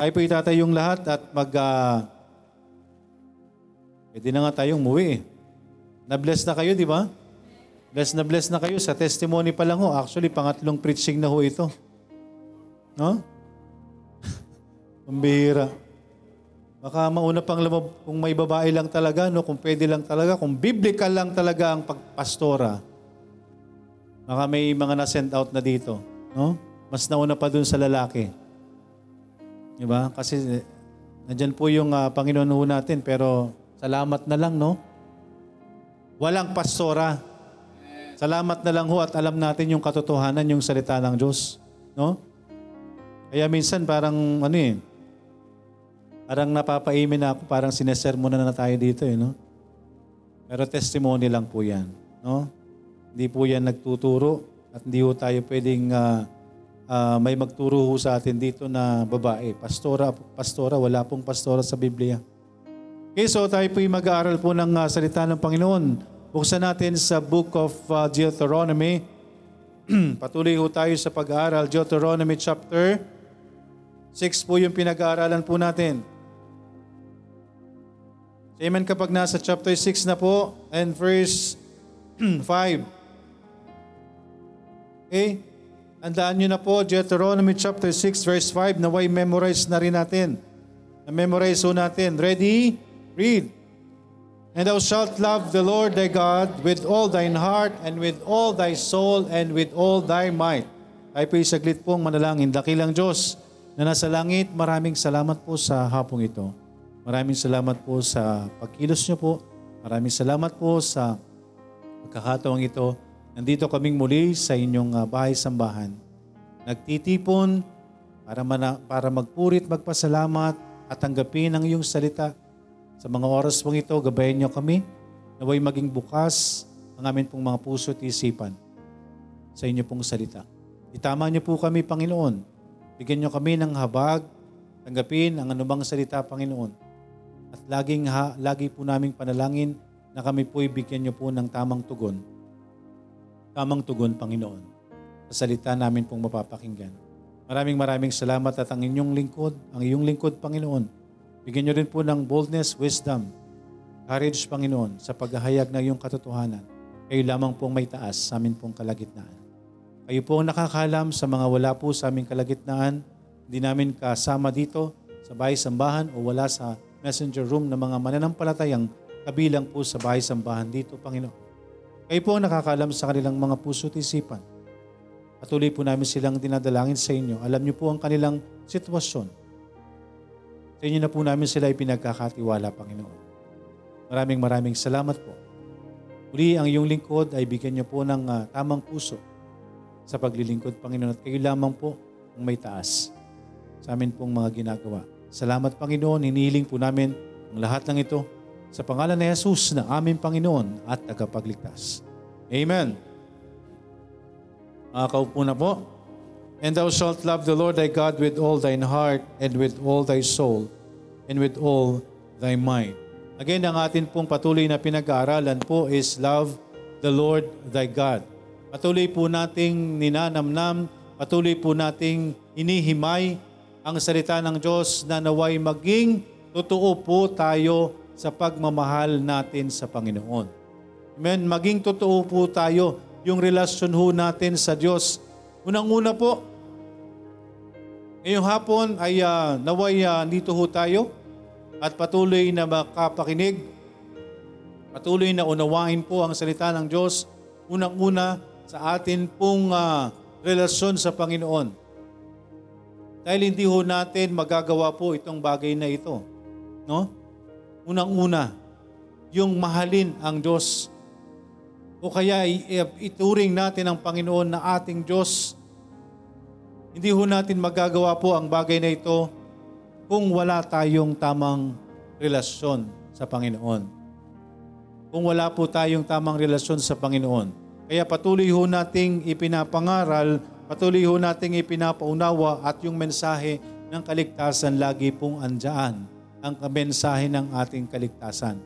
Tayo po itatayong lahat at mag... Uh, pwede na nga tayong umuwi eh. Na-bless na kayo, di ba? Bless na bless na kayo. Sa testimony pa lang ho. Actually, pangatlong preaching na ho ito. No? Pambihira. Baka mauna pang lumab, kung may babae lang talaga, no? kung pwede lang talaga, kung biblical lang talaga ang pagpastora, baka may mga na-send out na dito. No? Mas nauna pa dun sa lalaki. Di ba? Kasi eh, nandyan po yung uh, Panginoon ho natin, pero salamat na lang, no? Walang pastora. Salamat na lang ho at alam natin yung katotohanan, yung salita ng Diyos. No? Kaya minsan parang ano eh, Parang napapaimin na ako, parang sinesermon na na tayo dito eh, no? Pero testimony lang po yan, no? Hindi po yan nagtuturo at hindi po tayo pwedeng uh, uh, may magturo ho sa atin dito na babae. Pastora, pastora, wala pong pastora sa Biblia. Okay, so tayo po mag-aaral po ng uh, salita ng Panginoon. Buksan natin sa book of uh, Deuteronomy. Patuloy ho tayo sa pag-aaral. Deuteronomy chapter 6 po yung pinag-aaralan po natin. Amen kapag nasa chapter 6 na po and verse 5. Okay? Andaan nyo na po, Deuteronomy chapter 6 verse 5, naway memorize na rin natin. Na-memorize po natin. Ready? Read. And thou shalt love the Lord thy God with all thine heart and with all thy soul and with all thy might. Tayo po saglit pong manalangin. Dakilang Diyos na nasa langit, maraming salamat po sa hapong ito. Maraming salamat po sa pagkilos niyo po. Maraming salamat po sa pagkakataong ito. Nandito kaming muli sa inyong ah, bahay-sambahan. Nagtitipon para, mana, para magpurit, magpasalamat at tanggapin ang iyong salita. Sa mga oras pong ito, gabayan niyo kami. Naway maging bukas ang amin pong mga puso at isipan sa inyo pong salita. Itama niyo po kami, Panginoon. Bigyan niyo kami ng habag, tanggapin ang anumang salita, Panginoon at laging ha, lagi po naming panalangin na kami po ibigyan niyo po ng tamang tugon. Tamang tugon, Panginoon. Sa salita namin pong mapapakinggan. Maraming maraming salamat at ang inyong lingkod, ang iyong lingkod, Panginoon. Bigyan niyo rin po ng boldness, wisdom, courage, Panginoon, sa paghahayag ng iyong katotohanan. Kayo lamang pong may taas sa amin pong kalagitnaan. Kayo po ang nakakalam sa mga wala po sa aming kalagitnaan. Hindi namin kasama dito sa bahay-sambahan o wala sa messenger room ng mga mananampalatayang kabilang po sa bahay-sambahan dito, Panginoon. Kayo po ang nakakalam sa kanilang mga puso at isipan. Patuloy po namin silang dinadalangin sa inyo. Alam niyo po ang kanilang sitwasyon. Sa inyo na po namin sila ipinagkakatiwala, Panginoon. Maraming maraming salamat po. Uli, ang iyong lingkod ay bigyan niyo po ng uh, tamang puso sa paglilingkod, Panginoon. At kayo lamang po ang may taas sa amin pong mga ginagawa. Salamat Panginoon, hinihiling po namin ang lahat ng ito sa pangalan ni Jesus na aming Panginoon at tagapagligtas. Amen. Makakaupo na po. And thou shalt love the Lord thy God with all thine heart and with all thy soul and with all thy mind. Again, ang atin pong patuloy na pinag-aaralan po is love the Lord thy God. Patuloy po nating ninanamnam, patuloy po nating inihimay ang salita ng Diyos na naway maging totoo po tayo sa pagmamahal natin sa Panginoon. Amen. Maging totoo po tayo yung relasyon ho natin sa Diyos. Unang-una po, ngayong hapon ay uh, naway uh, dito ho tayo at patuloy na makapakinig, patuloy na unawain po ang salita ng Diyos. Unang-una sa atin pong uh, relasyon sa Panginoon. Dahil hindi ho natin magagawa po itong bagay na ito. No? Unang-una, yung mahalin ang Diyos. O kaya ituring natin ang Panginoon na ating Diyos. Hindi ho natin magagawa po ang bagay na ito kung wala tayong tamang relasyon sa Panginoon. Kung wala po tayong tamang relasyon sa Panginoon. Kaya patuloy ho nating ipinapangaral Patuloy ho nating ipinapaunawa at yung mensahe ng kaligtasan lagi pong andyan. Ang mensahe ng ating kaligtasan.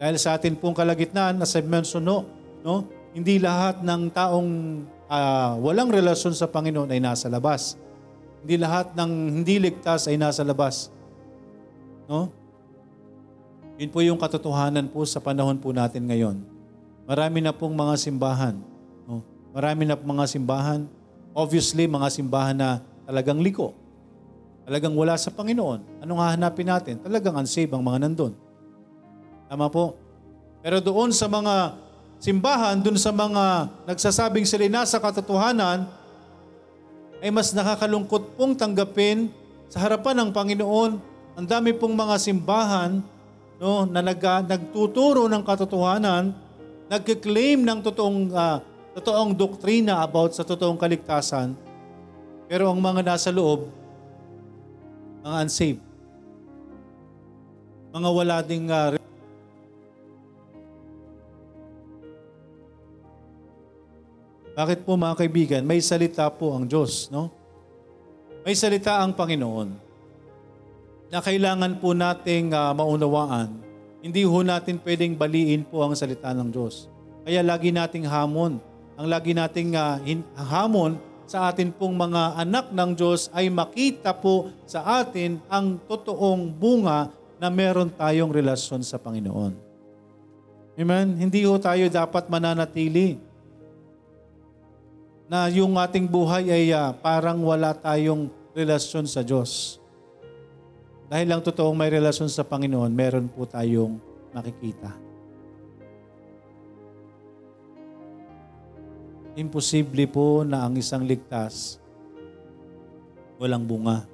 Dahil sa atin pong kalagitnaan, as I mentioned, no, no, hindi lahat ng taong uh, walang relasyon sa Panginoon ay nasa labas. Hindi lahat ng hindi ligtas ay nasa labas. No? Yun po yung katotohanan po sa panahon po natin ngayon. Marami na pong mga simbahan. No? Marami na pong mga simbahan. Obviously, mga simbahan na talagang liko. Talagang wala sa Panginoon. Anong hahanapin natin? Talagang unsaved ang mga nandun. Tama po. Pero doon sa mga simbahan, doon sa mga nagsasabing sila nasa katotohanan, ay mas nakakalungkot pong tanggapin sa harapan ng Panginoon. Ang dami pong mga simbahan no, na nag, nagtuturo ng katotohanan, nagkiklaim ng totoong, uh, totoong doktrina about sa totoong kaligtasan, pero ang mga nasa loob, mga unsaved, mga wala ding uh, Bakit po mga kaibigan? May salita po ang Diyos, no? May salita ang Panginoon na kailangan po nating uh, maunawaan. Hindi ho natin pwedeng baliin po ang salita ng Diyos. Kaya lagi nating hamon. Ang lagi nating uh, hamon sa atin pong mga anak ng Diyos ay makita po sa atin ang totoong bunga na meron tayong relasyon sa Panginoon. Amen? Hindi ho tayo dapat mananatili na yung ating buhay ay uh, parang wala tayong relasyon sa Diyos. Dahil lang totoong may relasyon sa Panginoon, meron po tayong makikita. Imposible po na ang isang ligtas walang bunga.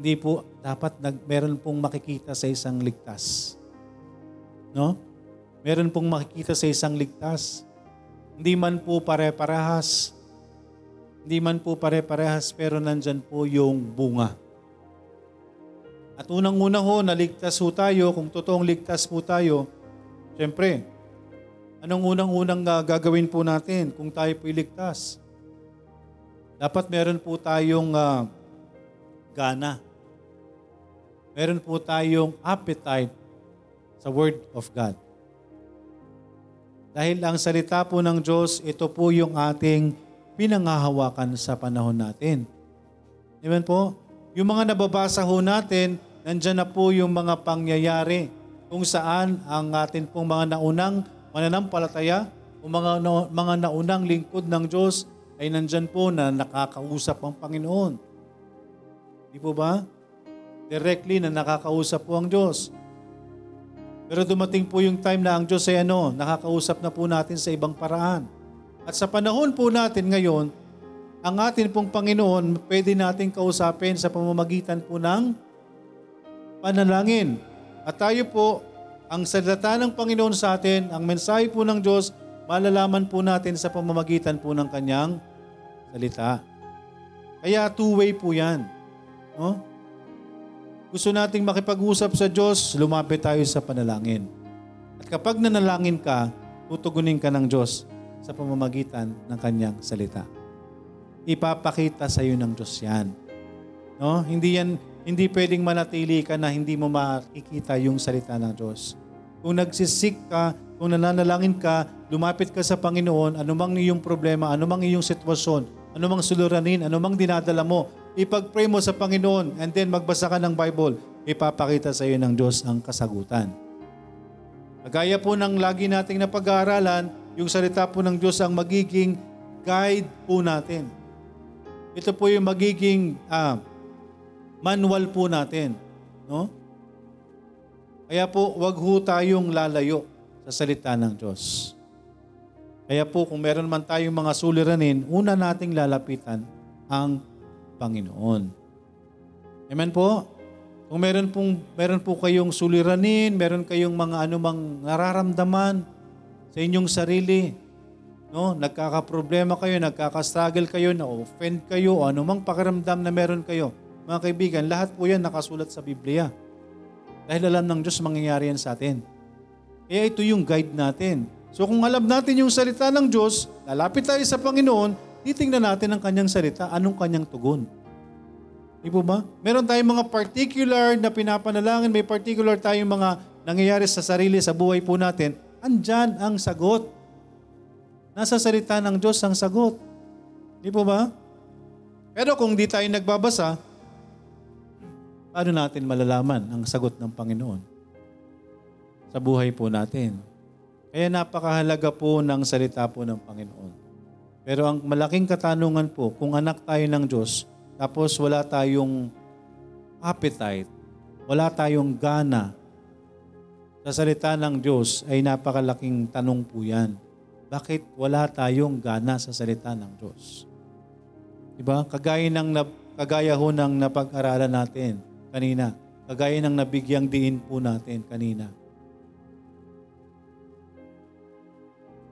Hindi po dapat nag, meron pong makikita sa isang ligtas. No? Meron pong makikita sa isang ligtas. Hindi man po pare-parehas. Hindi man po pare-parehas pero nandyan po yung bunga. At unang-una ho, naligtas ho tayo, kung totoong ligtas po tayo, siyempre, anong unang-unang uh, gagawin po natin kung tayo po iligtas? Dapat meron po tayong uh, gana. Meron po tayong appetite sa Word of God. Dahil ang salita po ng Diyos, ito po yung ating pinangahawakan sa panahon natin. Amen po? Yung mga nababasa ho natin, nandyan na po yung mga pangyayari kung saan ang atin pong mga naunang mananampalataya o mga, mga naunang lingkod ng Diyos ay nandyan po na nakakausap ang Panginoon. Di po ba? Directly na nakakausap po ang Diyos. Pero dumating po yung time na ang Diyos ay ano, nakakausap na po natin sa ibang paraan. At sa panahon po natin ngayon, ang atin pong Panginoon, pwede natin kausapin sa pamamagitan po ng panalangin. At tayo po, ang salita ng Panginoon sa atin, ang mensahe po ng Diyos, malalaman po natin sa pamamagitan po ng kanyang salita. Kaya two-way po yan. No? gusto nating makipag-usap sa Diyos, lumapit tayo sa panalangin. At kapag nanalangin ka, tutugunin ka ng Diyos sa pamamagitan ng kanyang salita. Ipapakita sa iyo ng Diyos yan. No? Hindi yan hindi pwedeng manatili ka na hindi mo makikita yung salita ng Diyos. Kung nagsisik ka, kung nananalangin ka, lumapit ka sa Panginoon, anumang iyong problema, anumang iyong sitwasyon, anumang suliranin, anumang dinadala mo, ipag-pray mo sa Panginoon and then magbasa ka ng Bible, ipapakita sa iyo ng Diyos ang kasagutan. Kagaya po ng lagi nating napag-aaralan, yung salita po ng Diyos ang magiging guide po natin. Ito po yung magiging uh, manual po natin. No? Kaya po, wag ho tayong lalayo sa salita ng Diyos. Kaya po, kung meron man tayong mga suliranin, una nating lalapitan ang Panginoon. Amen po? Kung meron, pong, meron po kayong suliranin, meron kayong mga anumang nararamdaman sa inyong sarili, no? nagkakaproblema kayo, nagkakastruggle kayo, na-offend kayo, o anumang pakiramdam na meron kayo, mga kaibigan, lahat po yan nakasulat sa Biblia. Dahil alam ng Diyos mangyayari yan sa atin. Kaya ito yung guide natin. So kung alam natin yung salita ng Diyos, lalapit tayo sa Panginoon, titingnan natin ang kanyang salita, anong kanyang tugon. Di ba? Meron tayong mga particular na pinapanalangin, may particular tayong mga nangyayari sa sarili, sa buhay po natin. Andyan ang sagot. Nasa salita ng Diyos ang sagot. Di ba? Pero kung di tayo nagbabasa, paano natin malalaman ang sagot ng Panginoon sa buhay po natin? Kaya napakahalaga po ng salita po ng Panginoon. Pero ang malaking katanungan po, kung anak tayo ng Diyos, tapos wala tayong appetite, wala tayong gana sa salita ng Diyos, ay napakalaking tanong po yan. Bakit wala tayong gana sa salita ng Diyos? Diba? Kagaya, ng, kagaya ho ng napag-aralan natin kanina. Kagaya ng nabigyang diin po natin kanina.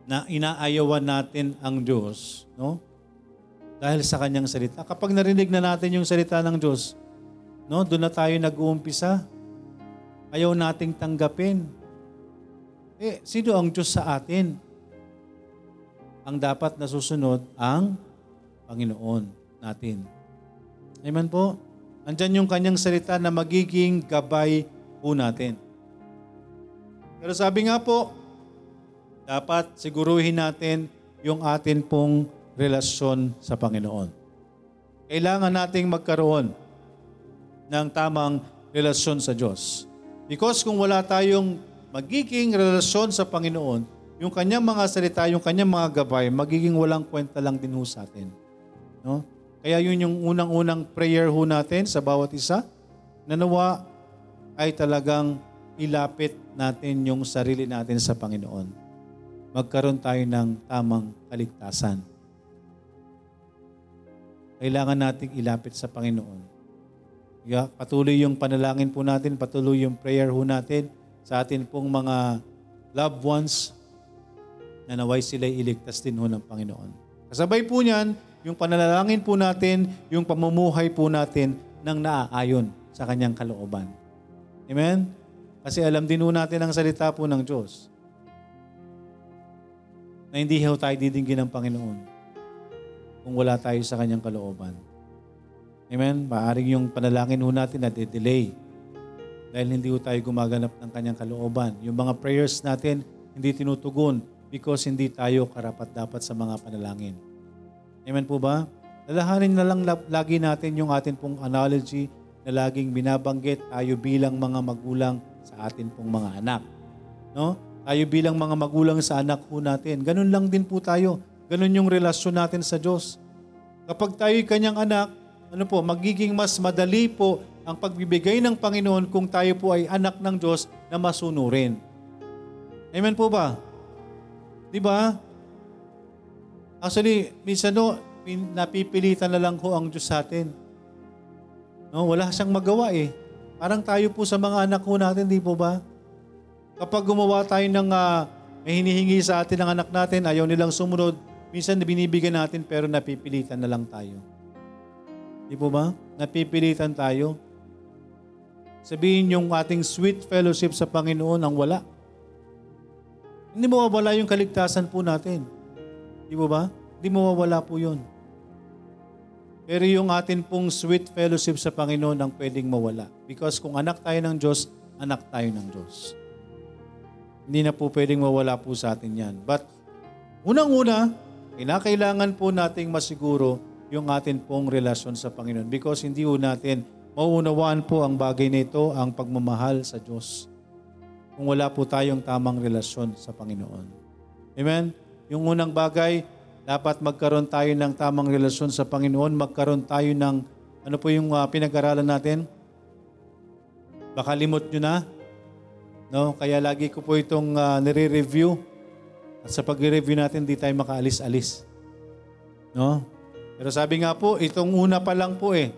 na inaayawan natin ang Diyos, no? Dahil sa kanyang salita. Kapag narinig na natin yung salita ng Diyos, no, doon na tayo nag-uumpisa. Ayaw nating tanggapin. Eh, sino ang Diyos sa atin? Ang dapat nasusunod ang Panginoon natin. Amen po? Andyan yung kanyang salita na magiging gabay po natin. Pero sabi nga po, dapat siguruhin natin yung atin pong relasyon sa Panginoon. Kailangan nating magkaroon ng tamang relasyon sa Diyos. Because kung wala tayong magiging relasyon sa Panginoon, yung kanyang mga salita, yung kanyang mga gabay, magiging walang kwenta lang din ho sa atin. No? Kaya yun yung unang-unang prayer ho natin sa bawat isa, na nawa ay talagang ilapit natin yung sarili natin sa Panginoon magkaroon tayo ng tamang kaligtasan. Kailangan nating ilapit sa Panginoon. Yeah, patuloy yung panalangin po natin, patuloy yung prayer ho natin sa atin pong mga loved ones na naway sila iligtas din ho ng Panginoon. Kasabay po niyan, yung panalangin po natin, yung pamumuhay po natin ng naaayon sa kanyang kalooban. Amen? Kasi alam din ho natin ang salita po ng Diyos na hindi ho tayo didinggin ng Panginoon kung wala tayo sa kanyang kalooban. Amen? Maaring yung panalangin ho natin na delay dahil hindi ho tayo gumaganap ng kanyang kalooban. Yung mga prayers natin hindi tinutugon because hindi tayo karapat-dapat sa mga panalangin. Amen po ba? Lalahanin na lang lagi natin yung atin pong analogy na laging binabanggit tayo bilang mga magulang sa atin pong mga anak. No? Tayo bilang mga magulang sa anak po natin. Ganun lang din po tayo. Ganun yung relasyon natin sa Diyos. Kapag tayo'y kanyang anak, ano po, magiging mas madali po ang pagbibigay ng Panginoon kung tayo po ay anak ng Diyos na masunurin. Amen po ba? Di ba? Actually, minsan no, napipilitan na lang ko ang Diyos sa atin. No, wala siyang magawa eh. Parang tayo po sa mga anak ko natin, di po ba? Kapag gumawa tayo ng uh, may hinihingi sa atin ng anak natin, ayaw nilang sumunod, minsan binibigyan natin pero napipilitan na lang tayo. Di po ba? Napipilitan tayo. Sabihin yung ating sweet fellowship sa Panginoon ang wala. Hindi mawawala yung kaligtasan po natin. Di po ba? Hindi mawawala po yun. Pero yung atin pong sweet fellowship sa Panginoon ang pwedeng mawala. Because kung anak tayo ng Diyos, anak tayo ng Diyos. Hindi na po pwedeng mawala po sa atin yan. But unang-una, kinakailangan po nating masiguro yung atin pong relasyon sa Panginoon because hindi po natin mauunawaan po ang bagay na ito, ang pagmamahal sa Diyos. Kung wala po tayong tamang relasyon sa Panginoon. Amen? Yung unang bagay, dapat magkaroon tayo ng tamang relasyon sa Panginoon, magkaroon tayo ng, ano po yung uh, pinag-aralan natin? Baka limot nyo na, No? Kaya lagi ko po itong uh, nire-review. At sa pag-review natin, di tayo makaalis-alis. No? Pero sabi nga po, itong una pa lang po eh.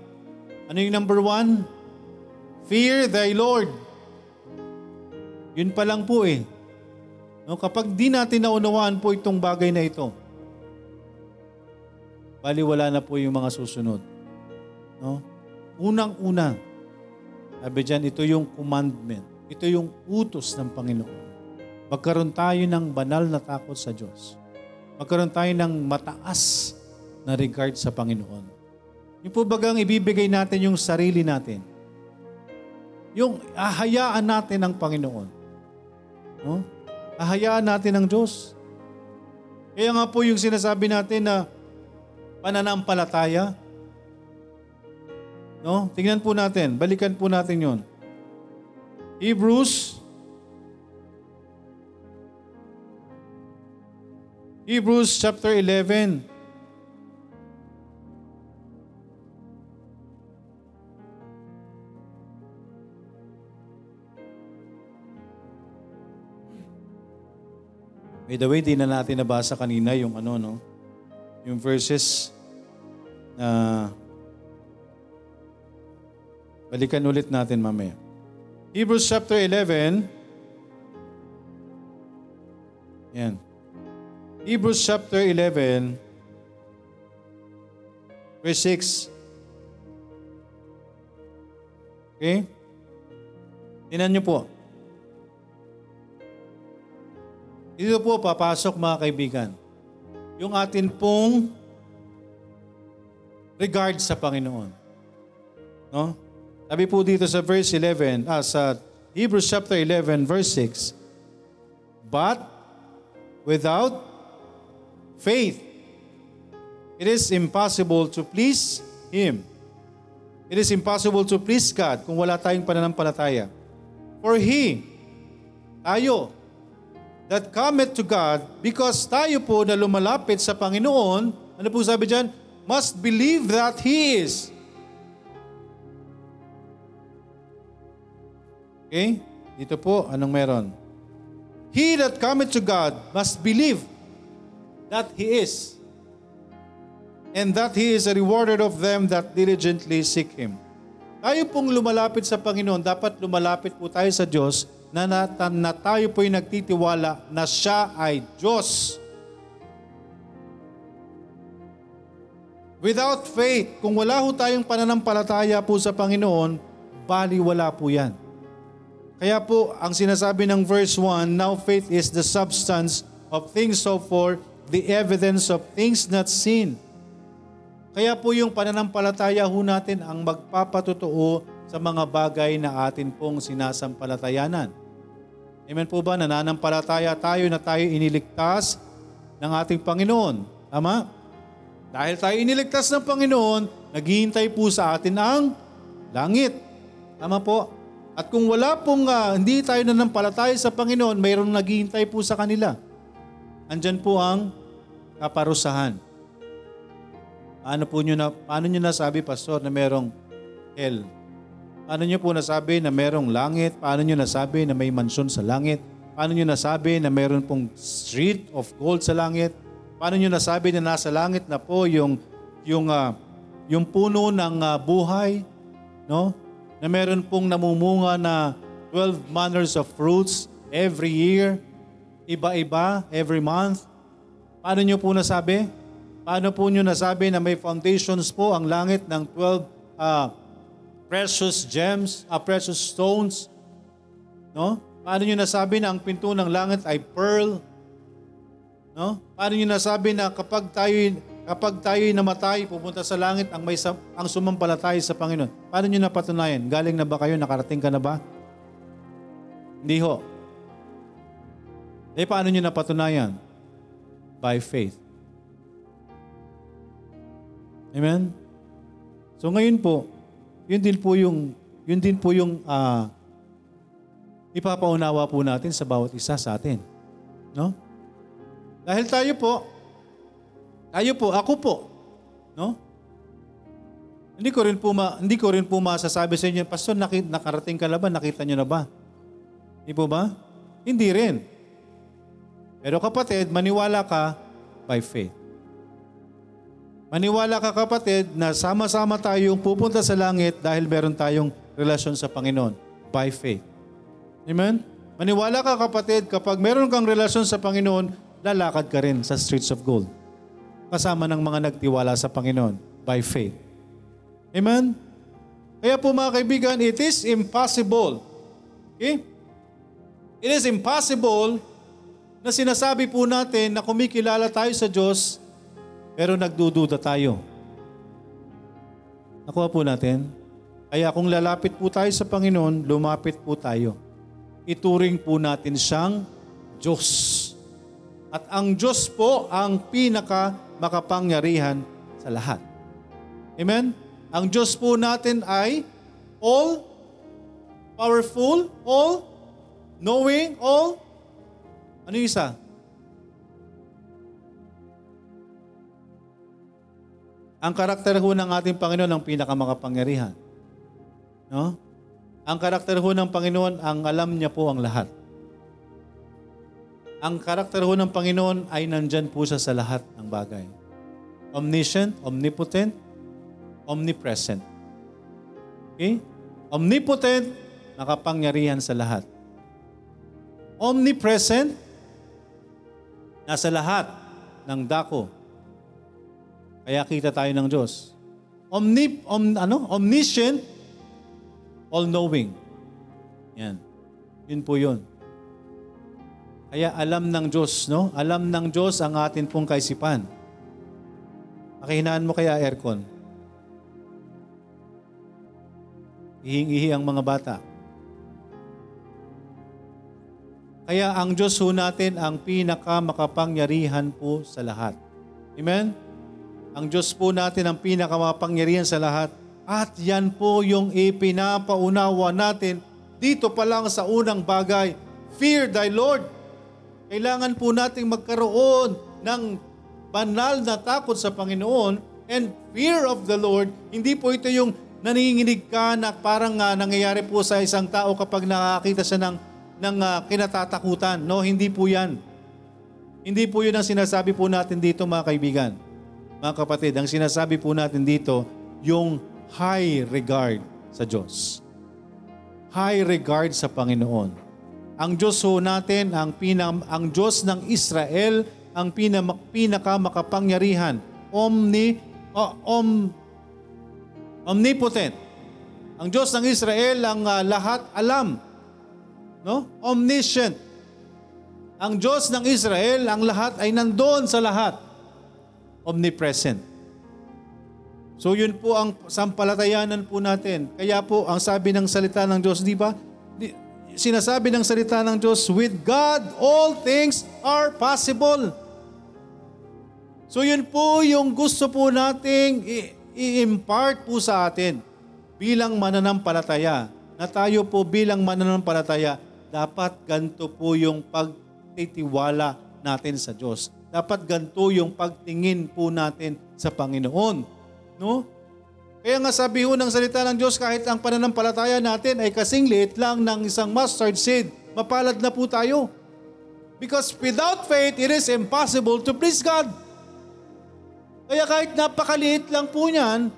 Ano yung number one? Fear thy Lord. Yun pa lang po eh. No, kapag di natin naunawaan po itong bagay na ito, baliwala na po yung mga susunod. No? Unang-una, sabi dyan, ito yung commandment. Ito yung utos ng Panginoon. Magkaroon tayo ng banal na takot sa Diyos. Magkaroon tayo ng mataas na regard sa Panginoon. Yung po bagang ibibigay natin yung sarili natin. Yung ahayaan natin ng Panginoon. No? Ahayaan natin ng Diyos. Kaya nga po yung sinasabi natin na pananampalataya, No? Tingnan po natin. Balikan po natin yon. Hebrews Hebrews chapter 11. By the way, di na natin nabasa kanina yung ano, no? Yung verses na balikan ulit natin mamaya. Hebrews chapter 11. Yan. Hebrews chapter 11, verse 6. Okay? Tinan niyo po. Dito po papasok mga kaibigan. Yung atin pong regard sa Panginoon. No? Sabi po dito sa verse 11, ah, sa Hebrews chapter 11, verse 6, But without faith, it is impossible to please Him. It is impossible to please God kung wala tayong pananampalataya. For He, tayo, that cometh to God, because tayo po na lumalapit sa Panginoon, ano po sabi dyan? Must believe that He is. Okay? Dito po, anong meron? He that cometh to God must believe that He is, and that He is a rewarder of them that diligently seek Him. Tayo pong lumalapit sa Panginoon, dapat lumalapit po tayo sa Diyos na, na, na tayo po'y nagtitiwala na siya ay Diyos. Without faith, kung wala ho tayong pananampalataya po sa Panginoon, bali wala po yan. Kaya po, ang sinasabi ng verse 1, Now faith is the substance of things so for the evidence of things not seen. Kaya po yung pananampalataya ho natin ang magpapatotoo sa mga bagay na atin pong sinasampalatayanan. Amen po ba? Nananampalataya tayo na tayo iniligtas ng ating Panginoon. Tama? Dahil tayo iniligtas ng Panginoon, naghihintay po sa atin ang langit. Tama po? At kung wala pong uh, hindi tayo nanampalataya sa Panginoon, mayroong naghihintay po sa kanila. Andyan po ang kaparusahan. Paano po nyo na, paano nyo nasabi, Pastor, na merong hell? Paano nyo po nasabi na merong langit? Paano nyo nasabi na may mansyon sa langit? Paano nyo nasabi na meron pong street of gold sa langit? Paano nyo nasabi na nasa langit na po yung yung uh, yung puno ng uh, buhay, no? Na meron pong namumunga na 12 manners of fruits every year, iba-iba every month. Paano nyo po nasabi? Paano po nyo nasabi na may foundations po ang langit ng 12 uh, precious gems, uh, precious stones? No? Paano nyo nasabi na ang pinto ng langit ay pearl? No? Paano nyo nasabi na kapag tayo kapag tayo namatay, pupunta sa langit ang may ang sumampalataya sa Panginoon? Paano nyo napatunayan? Galing na ba kayo? Nakarating ka na ba? Hindi ho. Eh, paano nyo napatunayan? By faith. Amen? So ngayon po, yun din po yung, yun din po yung uh, ipapaunawa po natin sa bawat isa sa atin. No? Dahil tayo po, tayo po, ako po, no? Hindi ko rin po ma, hindi ko rin po masasabi sa inyo, Pastor, nakit, nakarating ka na ba? Nakita niyo na ba? Hindi po ba? Hindi rin. Pero kapatid, maniwala ka by faith. Maniwala ka kapatid na sama-sama tayong pupunta sa langit dahil meron tayong relasyon sa Panginoon by faith. Amen? Maniwala ka kapatid, kapag meron kang relasyon sa Panginoon, lalakad ka rin sa streets of gold. Kasama ng mga nagtiwala sa Panginoon by faith. Amen? Kaya po mga kaibigan, it is impossible. Okay? It is impossible na sinasabi po natin na kumikilala tayo sa Diyos pero nagdududa tayo. Nakuha po natin. Kaya kung lalapit po tayo sa Panginoon, lumapit po tayo. Ituring po natin siyang Diyos. At ang Diyos po ang pinaka makapangyarihan sa lahat. Amen? Ang Diyos po natin ay all powerful, all knowing, all ano yung isa? Ang karakter ho ng ating Panginoon ang pinakamakapangyarihan. No? Ang karakter ho ng Panginoon, ang alam niya po ang lahat. Ang karakter ho ng Panginoon ay nandyan po siya sa lahat ng bagay. Omniscient, omnipotent, omnipresent. Okay? Omnipotent, nakapangyarihan sa lahat. Omnipresent, nasa lahat ng dako. Kaya kita tayo ng Diyos. Omni, om, ano? Omniscient, all-knowing. Yan. Yun po yun. Kaya alam ng Diyos, no? Alam ng Diyos ang atin pong kaisipan. Pakihinaan mo kaya aircon. Ihing-ihi ang mga bata. Kaya ang Diyos ho natin ang pinaka makapangyarihan po sa lahat. Amen? Ang Diyos po natin ang pinaka makapangyarihan sa lahat. At yan po yung ipinapaunawa natin dito pa lang sa unang bagay. Fear thy Lord. Kailangan po nating magkaroon ng banal na takot sa Panginoon and fear of the Lord. Hindi po ito yung naninginig ka na parang uh, nangyayari po sa isang tao kapag nakakita siya ng ng uh, kinatatakutan. No, hindi po yan. Hindi po yun ang sinasabi po natin dito mga kaibigan. Mga kapatid, ang sinasabi po natin dito, yung high regard sa Diyos. High regard sa Panginoon. Ang Diyos ho natin, ang, pinam, ang Diyos ng Israel, ang pinam, pinaka makapangyarihan, omni, oh, om, omnipotent. Ang Diyos ng Israel, ang uh, lahat alam No? Omniscient. Ang Diyos ng Israel, ang lahat ay nandoon sa lahat. Omnipresent. So yun po ang sampalatayanan po natin. Kaya po ang sabi ng salita ng Diyos, di ba? Sinasabi ng salita ng Diyos, with God all things are possible. So yun po yung gusto po nating i-impart po sa atin bilang mananampalataya na tayo po bilang mananampalataya dapat ganito po yung pagtitiwala natin sa Diyos. Dapat ganito yung pagtingin po natin sa Panginoon. No? Kaya nga sabi ho ng salita ng Diyos, kahit ang pananampalataya natin ay kasing liit lang ng isang mustard seed, mapalad na po tayo. Because without faith, it is impossible to please God. Kaya kahit napakaliit lang po niyan,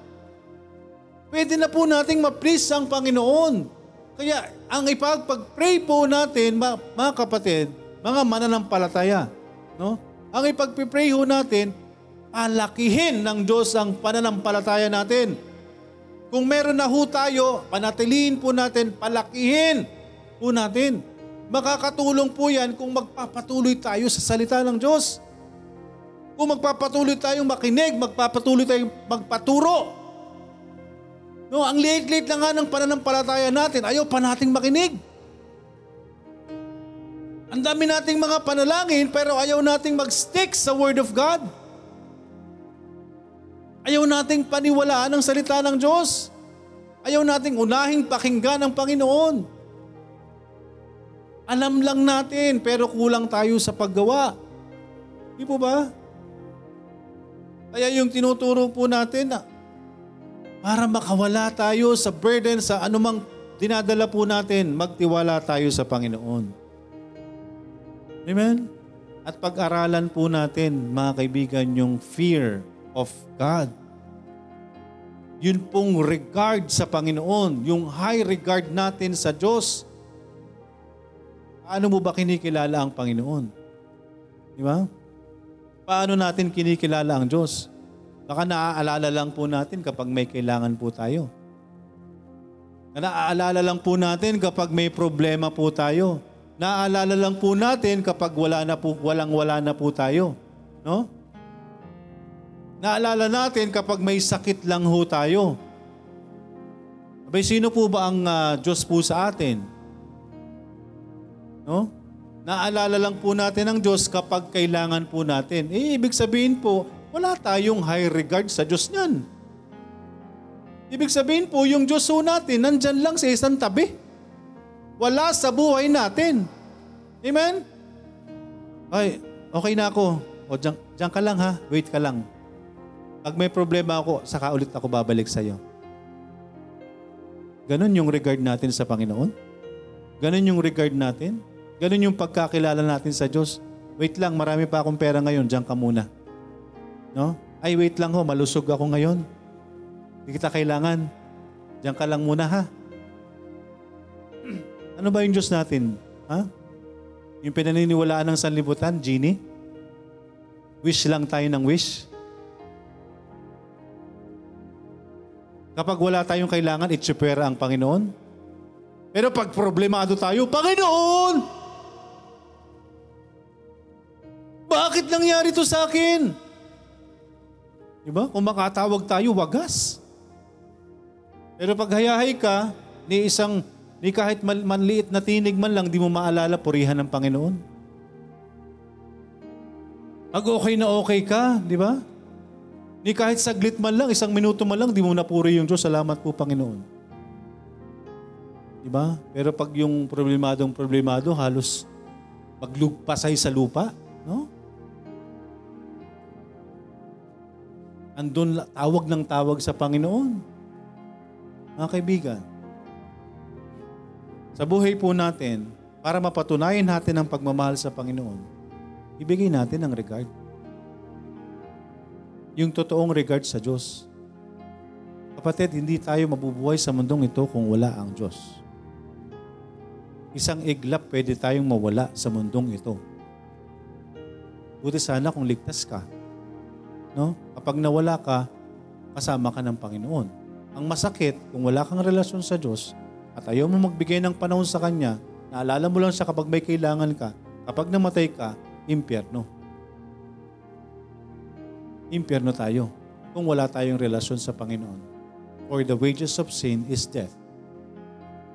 pwede na po nating ma-please ang Panginoon. Kaya ang ipagpag-pray po natin, mga kapatid, mga mananampalataya, no? Ang ipagpipray ho natin, palakihin ng Diyos ang pananampalataya natin. Kung meron na ho tayo, panatilihin po natin, palakihin po natin. Makakatulong po yan kung magpapatuloy tayo sa salita ng Diyos. Kung magpapatuloy tayong makinig, magpapatuloy tayong magpaturo No, ang liit-liit na nga ng pananampalataya natin, ayaw pa nating makinig. Ang dami nating mga panalangin pero ayaw nating mag-stick sa Word of God. Ayaw nating paniwalaan ang salita ng Diyos. Ayaw nating unahing pakinggan ang Panginoon. Alam lang natin pero kulang tayo sa paggawa. Di po ba? Kaya yung tinuturo po natin na para makawala tayo sa burden sa anumang dinadala po natin, magtiwala tayo sa Panginoon. Amen? At pag-aralan po natin, mga kaibigan, yung fear of God. Yun pong regard sa Panginoon, yung high regard natin sa Diyos. Paano mo ba kinikilala ang Panginoon? Di ba? Paano natin kinikilala ang Diyos? Baka naaalala lang po natin kapag may kailangan po tayo. Naaalala lang po natin kapag may problema po tayo. Naaalala lang po natin kapag wala na po, walang-wala na po tayo. No? Naalala natin kapag may sakit lang ho tayo. Abay, sino po ba ang uh, Diyos po sa atin? No? Naalala lang po natin ang Diyos kapag kailangan po natin. Eh, ibig sabihin po, wala tayong high regard sa Diyos niyan. Ibig sabihin po, yung Diyos ho natin, nandyan lang sa isang tabi. Wala sa buhay natin. Amen? Ay, okay na ako. O, dyan, dyan ka lang ha. Wait ka lang. Pag may problema ako, saka ulit ako babalik sa iyo. Ganon yung regard natin sa Panginoon. Ganon yung regard natin. Ganon yung pagkakilala natin sa Diyos. Wait lang, marami pa akong pera ngayon, diyan ka muna. No? Ay, wait lang ho, malusog ako ngayon. Hindi kita kailangan. Diyan ka lang muna ha. Ano ba yung Diyos natin? Ha? Yung pinaniniwalaan ng sanlibutan, genie? Wish lang tayo ng wish? Kapag wala tayong kailangan, itsupera ang Panginoon. Pero pag problemado tayo, Panginoon! Bakit nangyari to sa akin? Diba? Kung makatawag tayo, wagas. Pero pag hayahay ka, ni isang, ni kahit man, manliit na tinig man lang, di mo maalala purihan ng Panginoon. Pag okay na okay ka, di ba? Ni kahit saglit man lang, isang minuto man lang, di mo napuri yung Diyos. Salamat po, Panginoon. Di ba? Pero pag yung problemadong problemado, halos maglugpasay sa lupa, no? Andun tawag ng tawag sa Panginoon. Mga kaibigan, sa buhay po natin, para mapatunayan natin ang pagmamahal sa Panginoon, ibigay natin ang regard yung totoong regard sa Diyos. Kapatid, hindi tayo mabubuhay sa mundong ito kung wala ang Diyos. Isang iglap pwede tayong mawala sa mundong ito. Buti sana kung ligtas ka. No? Kapag nawala ka, kasama ka ng Panginoon. Ang masakit, kung wala kang relasyon sa Diyos at ayaw mo magbigay ng panahon sa Kanya, naalala mo lang siya kapag may kailangan ka, kapag namatay ka, impyerno impyerno tayo kung wala tayong relasyon sa Panginoon. For the wages of sin is death.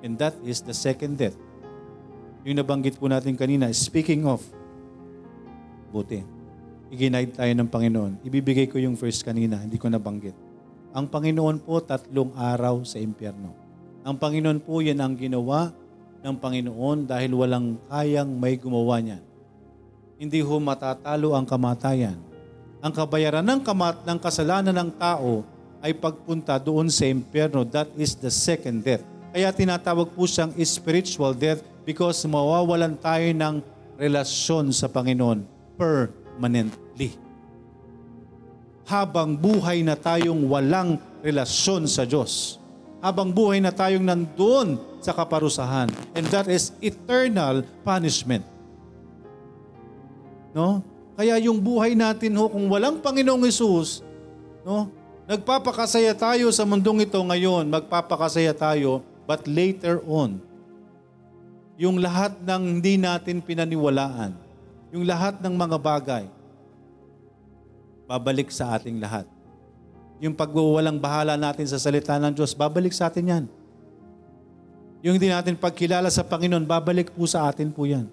And that is the second death. Yung nabanggit po natin kanina, speaking of, buti, iginaid tayo ng Panginoon. Ibibigay ko yung verse kanina, hindi ko nabanggit. Ang Panginoon po tatlong araw sa impyerno. Ang Panginoon po yan ang ginawa ng Panginoon dahil walang kayang may gumawa niyan. Hindi ho matatalo ang kamatayan ang kabayaran ng kamat ng kasalanan ng tao ay pagpunta doon sa impyerno. That is the second death. Kaya tinatawag po siyang spiritual death because mawawalan tayo ng relasyon sa Panginoon permanently. Habang buhay na tayong walang relasyon sa Diyos. Habang buhay na tayong nandoon sa kaparusahan. And that is eternal punishment. No? Kaya yung buhay natin ho, kung walang Panginoong Isus, no, nagpapakasaya tayo sa mundong ito ngayon, magpapakasaya tayo, but later on, yung lahat ng hindi natin pinaniwalaan, yung lahat ng mga bagay, babalik sa ating lahat. Yung pagwawalang bahala natin sa salita ng Diyos, babalik sa atin yan. Yung hindi natin pagkilala sa Panginoon, babalik po sa atin po yan.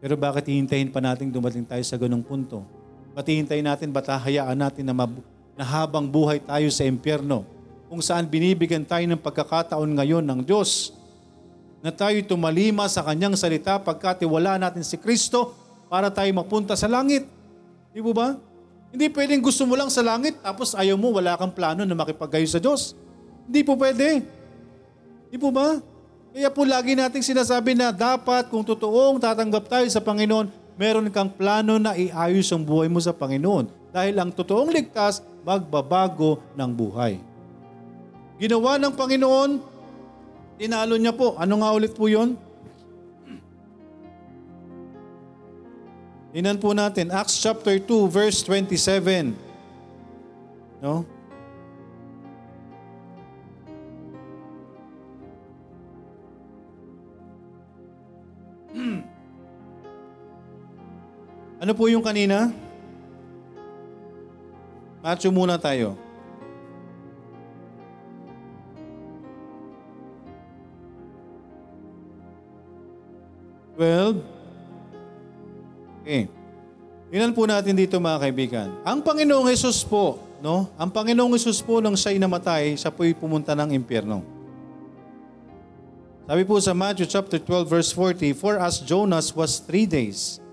Pero bakit hihintayin pa natin dumating tayo sa ganong punto? Ba't hihintayin natin, ba't hahayaan natin na, mab- na habang buhay tayo sa impyerno, kung saan binibigyan tayo ng pagkakataon ngayon ng Diyos, na tayo tumalima sa Kanyang salita pagkatiwala natin si Kristo para tayo mapunta sa langit. Di ba? Hindi pwedeng gusto mo lang sa langit tapos ayaw mo, wala kang plano na makipagkayo sa Diyos. Hindi po pwede. Di po ba? Kaya po lagi nating sinasabi na dapat kung totoong tatanggap tayo sa Panginoon, meron kang plano na iayos ang buhay mo sa Panginoon. Dahil ang totoong ligtas, magbabago ng buhay. Ginawa ng Panginoon, tinalo niya po. Ano nga ulit po yon? Tingnan po natin, Acts chapter 2, verse 27. No? Ano po yung kanina? Matthew muna tayo. Twelve. Okay. Tingnan po natin dito mga kaibigan. Ang Panginoong Jesus po, no? Ang Panginoong Isus po nang siya'y namatay, siya po'y pumunta ng impyerno. Sabi po sa Matthew chapter 12 verse 40, For as Jonas was three days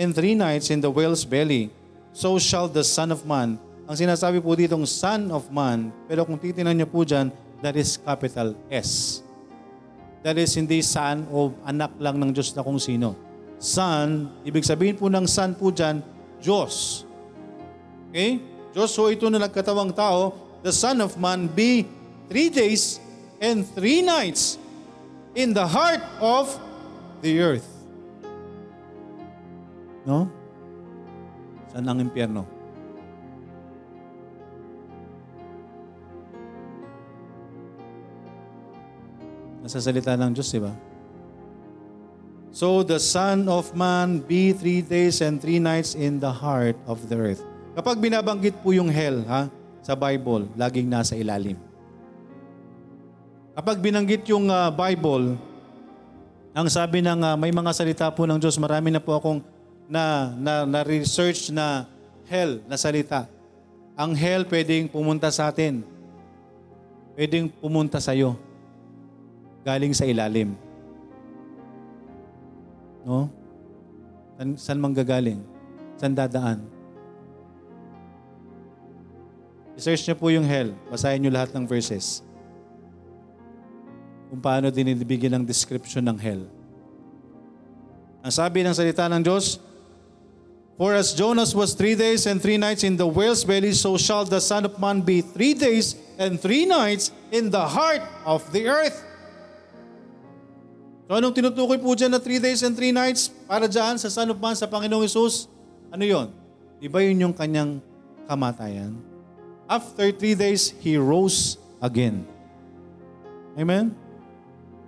and three nights in the whale's belly, so shall the Son of Man. Ang sinasabi po ditong Son of Man, pero kung titinan niyo po dyan, that is capital S. That is hindi son o anak lang ng Diyos na kung sino. Son, ibig sabihin po ng son po dyan, Diyos. Okay? Diyos, so ito na nagkatawang tao, the Son of Man be three days and three nights in the heart of the earth. No? Saan ang impyerno? Nasa salita ng Diyos, di ba? So the Son of Man be three days and three nights in the heart of the earth. Kapag binabanggit po yung hell, ha, sa Bible, laging nasa ilalim. Kapag binanggit yung uh, Bible, ang sabi ng uh, may mga salita po ng Diyos, marami na po akong na, na, na research na hell na salita. Ang hell pwedeng pumunta sa atin. Pwedeng pumunta sa iyo galing sa ilalim. No? San, saan manggagaling? Saan dadaan? I-search niyo po yung hell. Basahin niyo lahat ng verses. Kung paano dinibigyan ng description ng hell. Ang sabi ng salita ng Diyos, For as Jonas was three days and three nights in the whale's belly, so shall the Son of Man be three days and three nights in the heart of the earth. So anong tinutukoy po dyan na three days and three nights para dyan sa Man, sa Panginoong Isus? Ano yon? Di ba yun yung kanyang kamatayan? After three days, He rose again. Amen?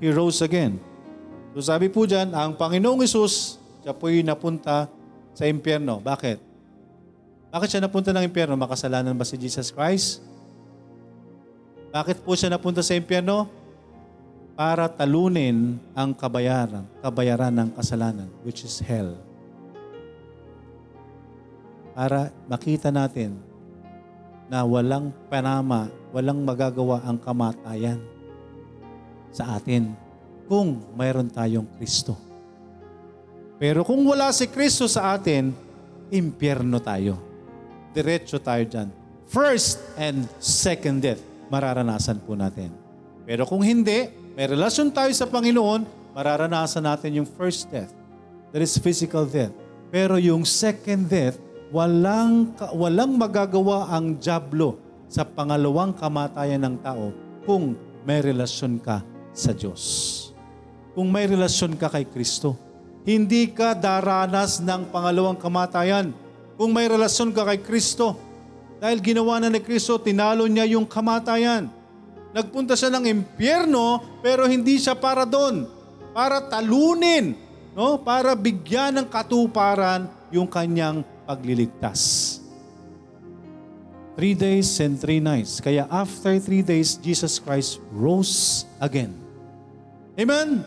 He rose again. So sabi po dyan, ang Panginoong Isus, siya po'y napunta sa impyerno. Bakit? Bakit siya napunta ng impyerno? Makasalanan ba si Jesus Christ? Bakit po siya napunta sa impyerno? Para talunin ang kabayaran, kabayaran ng kasalanan, which is hell. Para makita natin na walang panama, walang magagawa ang kamatayan sa atin kung mayroon tayong Kristo. Pero kung wala si Kristo sa atin, impyerno tayo. Diretso tayo dyan. First and second death, mararanasan po natin. Pero kung hindi, may relasyon tayo sa Panginoon, mararanasan natin yung first death. That is physical death. Pero yung second death, walang, walang magagawa ang jablo sa pangalawang kamatayan ng tao kung may relasyon ka sa Diyos. Kung may relasyon ka kay Kristo. Hindi ka daranas ng pangalawang kamatayan kung may relasyon ka kay Kristo. Dahil ginawa na ni Kristo, tinalo niya yung kamatayan. Nagpunta siya ng impyerno pero hindi siya para doon. Para talunin, no? Para bigyan ng katuparan yung kanyang pagliligtas. Three days and three nights. Kaya after three days, Jesus Christ rose again. Amen?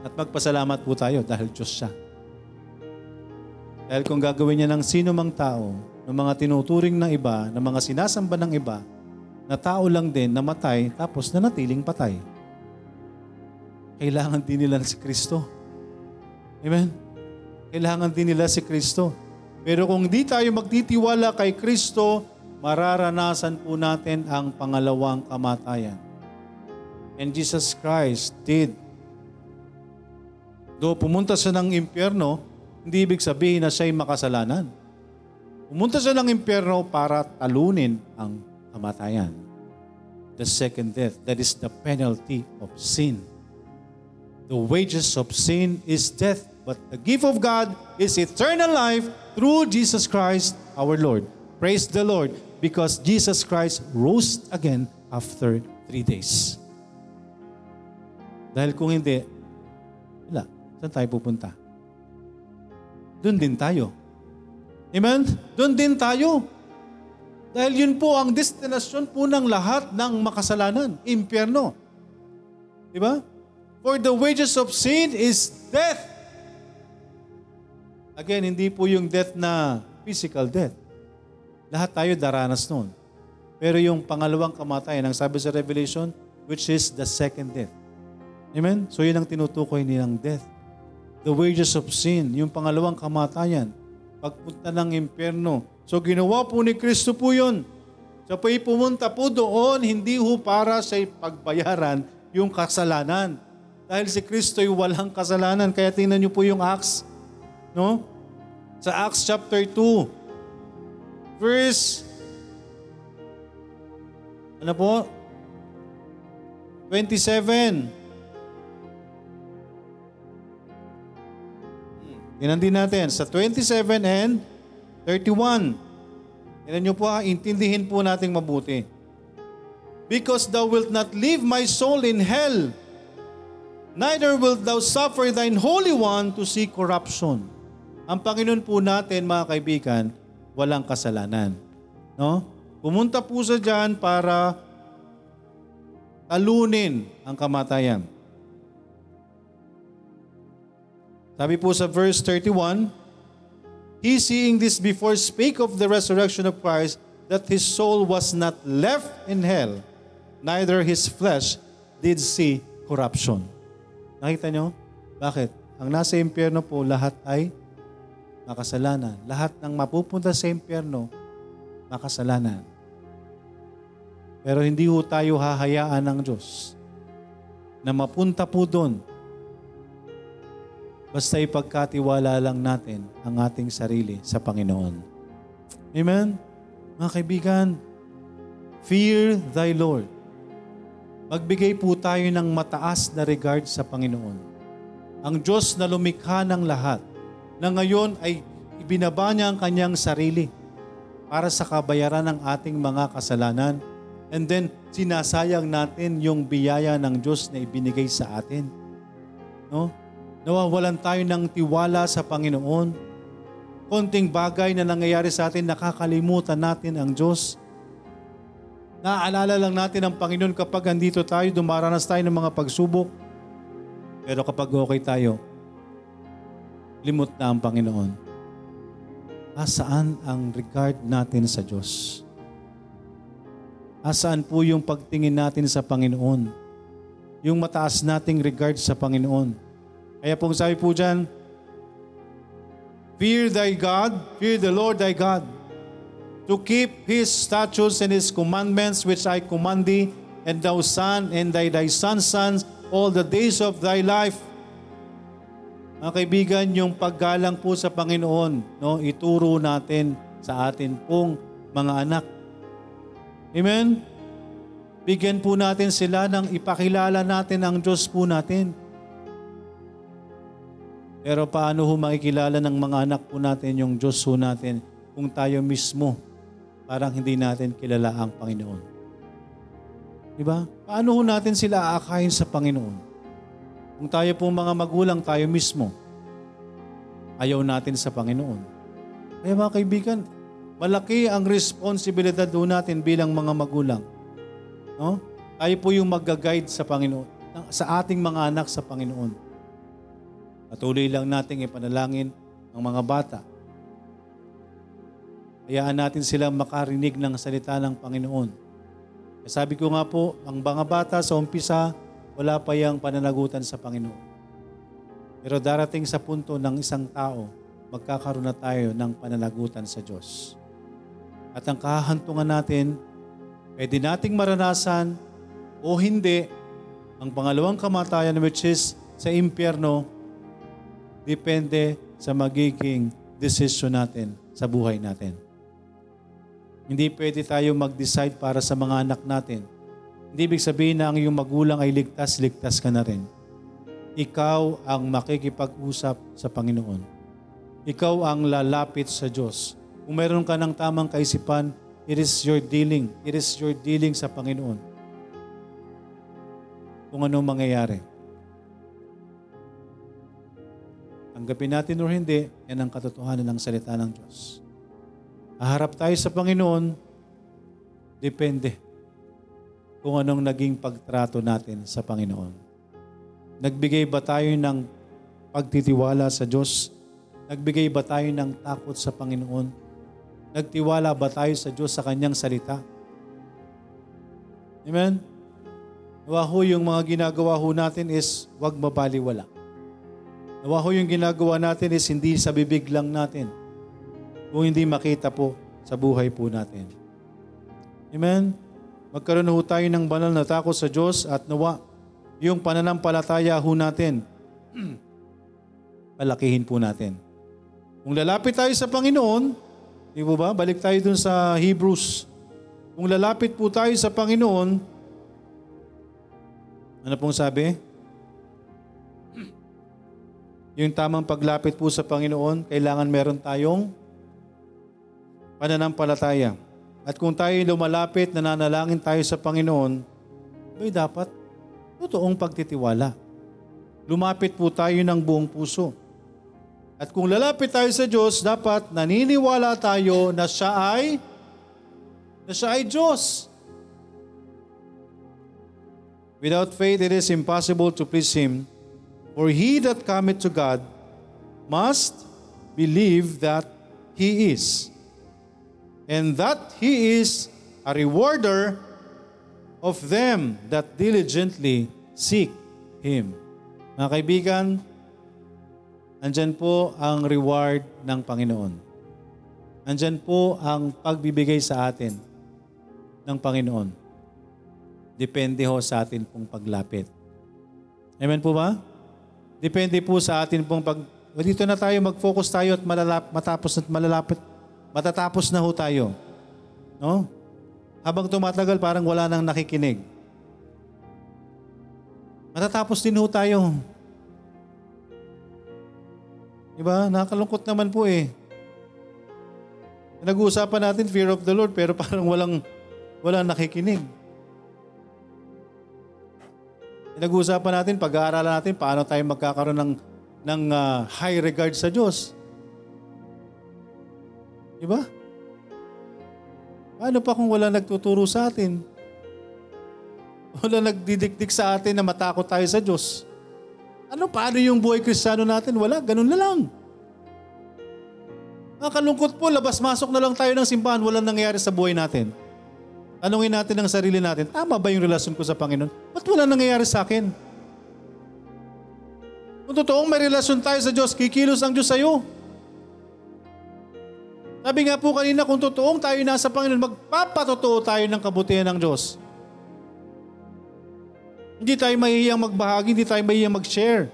At magpasalamat po tayo dahil Diyos siya. Dahil kung gagawin niya ng sino mang tao, ng mga tinuturing ng iba, ng mga sinasamba ng iba, na tao lang din namatay tapos nanatiling patay. Kailangan din nila si Kristo. Amen? Kailangan din nila si Kristo. Pero kung di tayo magtitiwala kay Kristo, mararanasan po natin ang pangalawang kamatayan. And Jesus Christ did. Do pumunta siya ng impyerno, hindi ibig sabihin na siya'y makasalanan. Pumunta siya ng impyerno para talunin ang kamatayan. The second death, that is the penalty of sin. The wages of sin is death, but the gift of God is eternal life through Jesus Christ our Lord. Praise the Lord, because Jesus Christ rose again after three days. Dahil kung hindi, wala. Saan tayo pupunta? Doon din tayo. Amen? Doon din tayo. Dahil yun po ang destinasyon po ng lahat ng makasalanan, impyerno. Di ba? For the wages of sin is death. Again, hindi po yung death na physical death. Lahat tayo daranas noon. Pero yung pangalawang kamatayan, ang sabi sa Revelation, which is the second death. Amen? So yun ang tinutukoy nilang death. The wages of sin, yung pangalawang kamatayan, pagpunta ng impyerno. So ginawa po ni Kristo po yun. So po pumunta po doon, hindi ho para sa pagbayaran yung kasalanan. Dahil si Kristo ay walang kasalanan. Kaya tingnan niyo po yung Acts. No? Sa Acts chapter 2, verse ano po? 27. Tinan din natin sa 27 and 31. Tinan nyo po intindihin po natin mabuti. Because thou wilt not leave my soul in hell, neither wilt thou suffer thine Holy One to see corruption. Ang Panginoon po natin, mga kaibigan, walang kasalanan. No? Pumunta po sa dyan para talunin ang kamatayan. Sabi po sa verse 31, He seeing this before spake of the resurrection of Christ, that his soul was not left in hell, neither his flesh did see corruption. Nakita nyo? Bakit? Ang nasa impyerno po, lahat ay makasalanan. Lahat ng mapupunta sa impyerno, makasalanan. Pero hindi ho tayo hahayaan ng Diyos na mapunta po doon basta ipagkatiwala lang natin ang ating sarili sa Panginoon. Amen? Mga kaibigan, fear thy Lord. Magbigay po tayo ng mataas na regard sa Panginoon. Ang Diyos na lumikha ng lahat, na ngayon ay ibinaba niya ang kanyang sarili para sa kabayaran ng ating mga kasalanan. And then, sinasayang natin yung biyaya ng Diyos na ibinigay sa atin. No? Nawawalan tayo ng tiwala sa Panginoon. Konting bagay na nangyayari sa atin, nakakalimutan natin ang Diyos. Naaalala lang natin ang Panginoon kapag andito tayo, dumaranas tayo ng mga pagsubok. Pero kapag okay tayo, limot na ang Panginoon. Asaan ang regard natin sa Diyos? Asaan po yung pagtingin natin sa Panginoon? Yung mataas nating regard sa Panginoon? Kaya pong sabi po dyan, Fear thy God, fear the Lord thy God, to keep His statutes and His commandments which I command thee, and thou son, and thy, thy son's sons, all the days of thy life. Mga kaibigan, yung paggalang po sa Panginoon, no, ituro natin sa atin pong mga anak. Amen? Bigyan po natin sila ng ipakilala natin ang Diyos po natin. Pero paano ho makikilala ng mga anak po natin yung Diyos po natin kung tayo mismo parang hindi natin kilala ang Panginoon? Di ba? Paano ho natin sila aakayin sa Panginoon? Kung tayo po mga magulang, tayo mismo, ayaw natin sa Panginoon. Kaya mga kaibigan, malaki ang responsibilidad do natin bilang mga magulang. No? Tayo po yung mag-guide sa Panginoon, sa ating mga anak sa Panginoon. Patuloy lang nating ipanalangin ang mga bata. Hayaan natin silang makarinig ng salita ng Panginoon. Sabi ko nga po, ang mga bata sa umpisa, wala pa yung pananagutan sa Panginoon. Pero darating sa punto ng isang tao, magkakaroon na tayo ng pananagutan sa Diyos. At ang kahantungan natin, pwede nating maranasan o hindi ang pangalawang kamatayan which is sa impyerno depende sa magiging desisyon natin sa buhay natin. Hindi pwede tayo mag-decide para sa mga anak natin. Hindi ibig sabihin na ang iyong magulang ay ligtas, ligtas ka na rin. Ikaw ang makikipag-usap sa Panginoon. Ikaw ang lalapit sa Diyos. Kung meron ka ng tamang kaisipan, it is your dealing. It is your dealing sa Panginoon. Kung ano mangyayari. Tanggapin natin o hindi, yan ang katotohanan ng salita ng Diyos. Aharap tayo sa Panginoon, depende kung anong naging pagtrato natin sa Panginoon. Nagbigay ba tayo ng pagtitiwala sa Diyos? Nagbigay ba tayo ng takot sa Panginoon? Nagtiwala ba tayo sa Diyos sa kanyang salita? Amen? Nawa ho yung mga ginagawa ho natin is wag mabaliwala. Nawa ho yung ginagawa natin is hindi sa bibig lang natin. Kung hindi makita po sa buhay po natin. Amen? Magkaroon ho tayo ng banal na takot sa Diyos at nawa yung pananampalataya ho natin, palakihin po natin. Kung lalapit tayo sa Panginoon, di po ba? Balik tayo dun sa Hebrews. Kung lalapit po tayo sa Panginoon, ano pong sabi? Yung tamang paglapit po sa Panginoon, kailangan meron tayong pananampalataya. At kung tayo lumalapit, nananalangin tayo sa Panginoon, ay dapat totoong pagtitiwala. Lumapit po tayo ng buong puso. At kung lalapit tayo sa Diyos, dapat naniniwala tayo na siya ay na siya ay Diyos. Without faith, it is impossible to please Him. For he that cometh to God must believe that He is, and that He is a rewarder of them that diligently seek Him. Mga kaibigan, andyan po ang reward ng Panginoon. Andyan po ang pagbibigay sa atin ng Panginoon. Depende ho sa atin pong paglapit. Amen po ba? Depende po sa atin pong pag... Dito na tayo, mag-focus tayo at malalap, matapos at malalapit. Matatapos na ho tayo. No? Habang tumatagal, parang wala nang nakikinig. Matatapos din ho tayo. Diba? Nakakalungkot naman po eh. Nag-uusapan natin fear of the Lord pero parang walang walang nakikinig. Nag-uusapan natin, pag-aaralan natin paano tayo magkakaroon ng ng uh, high regard sa Diyos. Diba? Paano pa kung wala nagtuturo sa atin? Wala nagdidikdik sa atin na matakot tayo sa Diyos. Ano, paano yung buhay kristyano natin? Wala, ganun na lang. Nakakalungkot po, labas-masok na lang tayo ng simbahan, walang nangyayari sa buhay natin. Tanungin natin ang sarili natin, tama ba yung relasyon ko sa Panginoon? Ba't wala nangyayari sa akin? Kung totoong may relasyon tayo sa Diyos, kikilos ang Diyos sa iyo. Sabi nga po kanina, kung totoong tayo nasa Panginoon, magpapatotoo tayo ng kabutihan ng Diyos. Hindi tayo mahihiyang magbahagi, hindi tayo mahihiyang mag-share.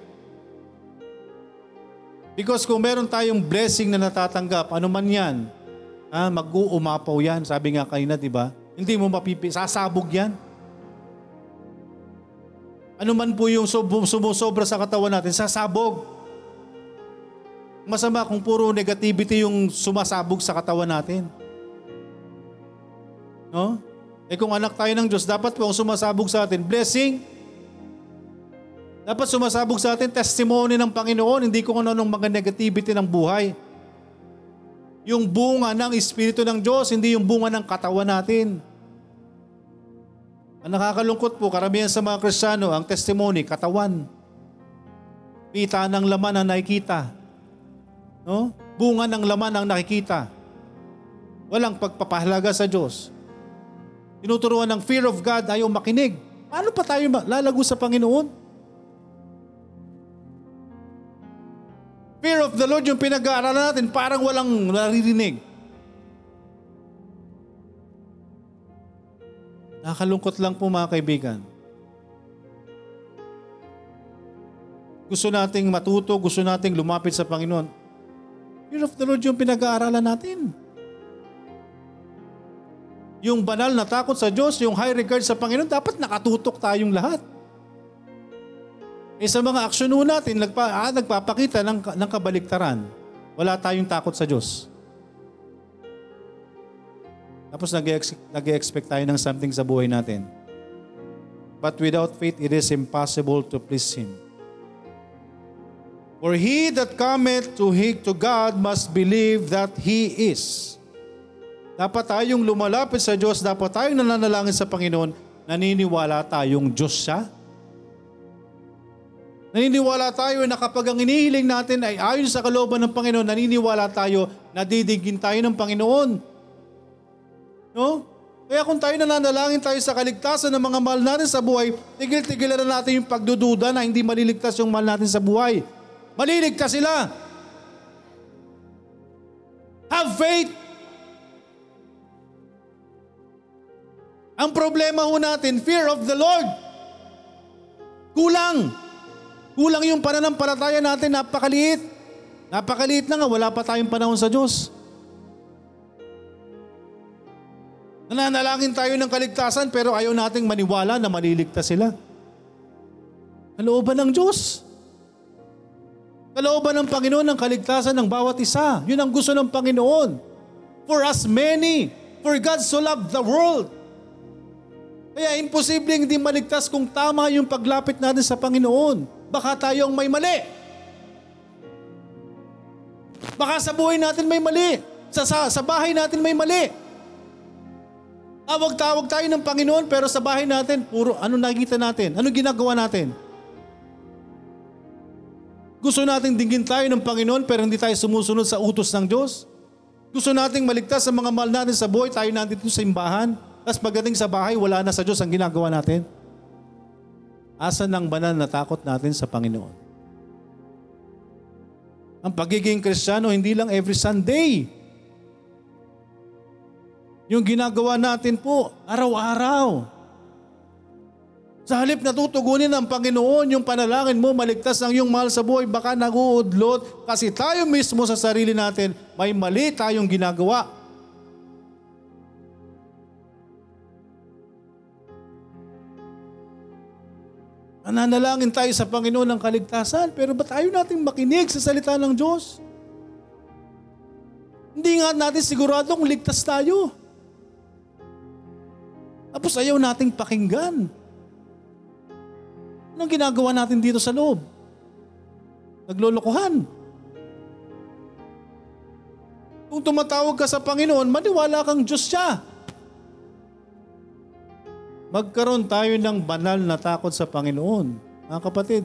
Because kung meron tayong blessing na natatanggap, ano man yan, ha, mag-uumapaw yan. Sabi nga kanina, di ba? Hindi mo mapipi, sasabog yan. Ano man po yung sumusobra sa katawan natin, sasabog. Masama kung puro negativity yung sumasabog sa katawan natin. No? Eh kung anak tayo ng Diyos, dapat po ang sumasabog sa atin, blessing. Dapat sumasabog sa atin testimony ng Panginoon, hindi kung ano-anong mga negativity ng buhay. Yung bunga ng Espiritu ng Diyos, hindi yung bunga ng katawan natin. Ang nakakalungkot po, karamihan sa mga Kristiyano, ang testimony, katawan. Pita ng laman ang nakikita. No? Bunga ng laman ang nakikita. Walang pagpapahalaga sa Diyos. Tinuturuan ng fear of God, ayaw makinig. Paano pa tayo lalago sa Panginoon? Fear of the Lord yung pinag-aaralan natin, parang walang naririnig. Nakakalungkot lang po mga kaibigan. Gusto nating matuto, gusto nating lumapit sa Panginoon. Fear of the Lord yung pinag-aaralan natin. Yung banal na takot sa Diyos, yung high regard sa Panginoon, dapat nakatutok tayong lahat. Eh sa mga aksyon natin, nagpa, ah, nagpapakita ng, ng kabaliktaran. Wala tayong takot sa Diyos. Tapos nag-expect tayo ng something sa buhay natin. But without faith, it is impossible to please Him. For he that cometh to, he, to God must believe that He is. Dapat tayong lumalapit sa Diyos, dapat tayong nananalangin sa Panginoon, naniniwala tayong Diyos siya. Naniniwala tayo na kapag ang inihiling natin ay ayon sa kalooban ng Panginoon, naniniwala tayo na didigin tayo ng Panginoon. No? Kaya kung tayo nananalangin tayo sa kaligtasan ng mga mahal natin sa buhay, tigil-tigilan na natin yung pagdududa na hindi maliligtas yung mahal natin sa buhay. Maliligtas sila. Have faith. Ang problema ho natin, fear of the Lord. Kulang. Kulang yung pananampalataya natin, napakaliit. Napakaliit na nga, wala pa tayong panahon sa Diyos. Nananalangin tayo ng kaligtasan pero ayaw nating maniwala na maliligtas sila. Kalooban ng Diyos. Kalooban ng Panginoon ang kaligtasan ng bawat isa. Yun ang gusto ng Panginoon. For us many. For God so loved the world. Kaya imposibleng hindi maligtas kung tama yung paglapit natin sa Panginoon. Baka tayo ang may mali. Baka sa buhay natin may mali. Sa, sa, sa bahay natin may mali. Tawag-tawag tayo ng Panginoon pero sa bahay natin, puro ano nakikita natin? Ano ginagawa natin? Gusto nating dinggin tayo ng Panginoon pero hindi tayo sumusunod sa utos ng Diyos? Gusto nating maligtas sa mga mahal natin sa buhay, tayo nandito sa simbahan? Tapos pagdating sa bahay, wala na sa Diyos ang ginagawa natin. Asan ang banal na takot natin sa Panginoon? Ang pagiging Kristiyano, hindi lang every Sunday. Yung ginagawa natin po, araw-araw. Sa halip na tutugunin ng Panginoon yung panalangin mo, maligtas ang iyong mahal sa buhay, baka naguudlot kasi tayo mismo sa sarili natin, may mali tayong ginagawa. Nananalangin tayo sa Panginoon ng kaligtasan, pero ba't ayaw natin makinig sa salita ng Diyos? Hindi nga natin siguradong ligtas tayo. Tapos ayaw nating pakinggan. Anong ginagawa natin dito sa loob? Naglolokohan. Kung tumatawag ka sa Panginoon, maniwala kang Diyos siya. Magkaroon tayo ng banal na takot sa Panginoon. Mga kapatid.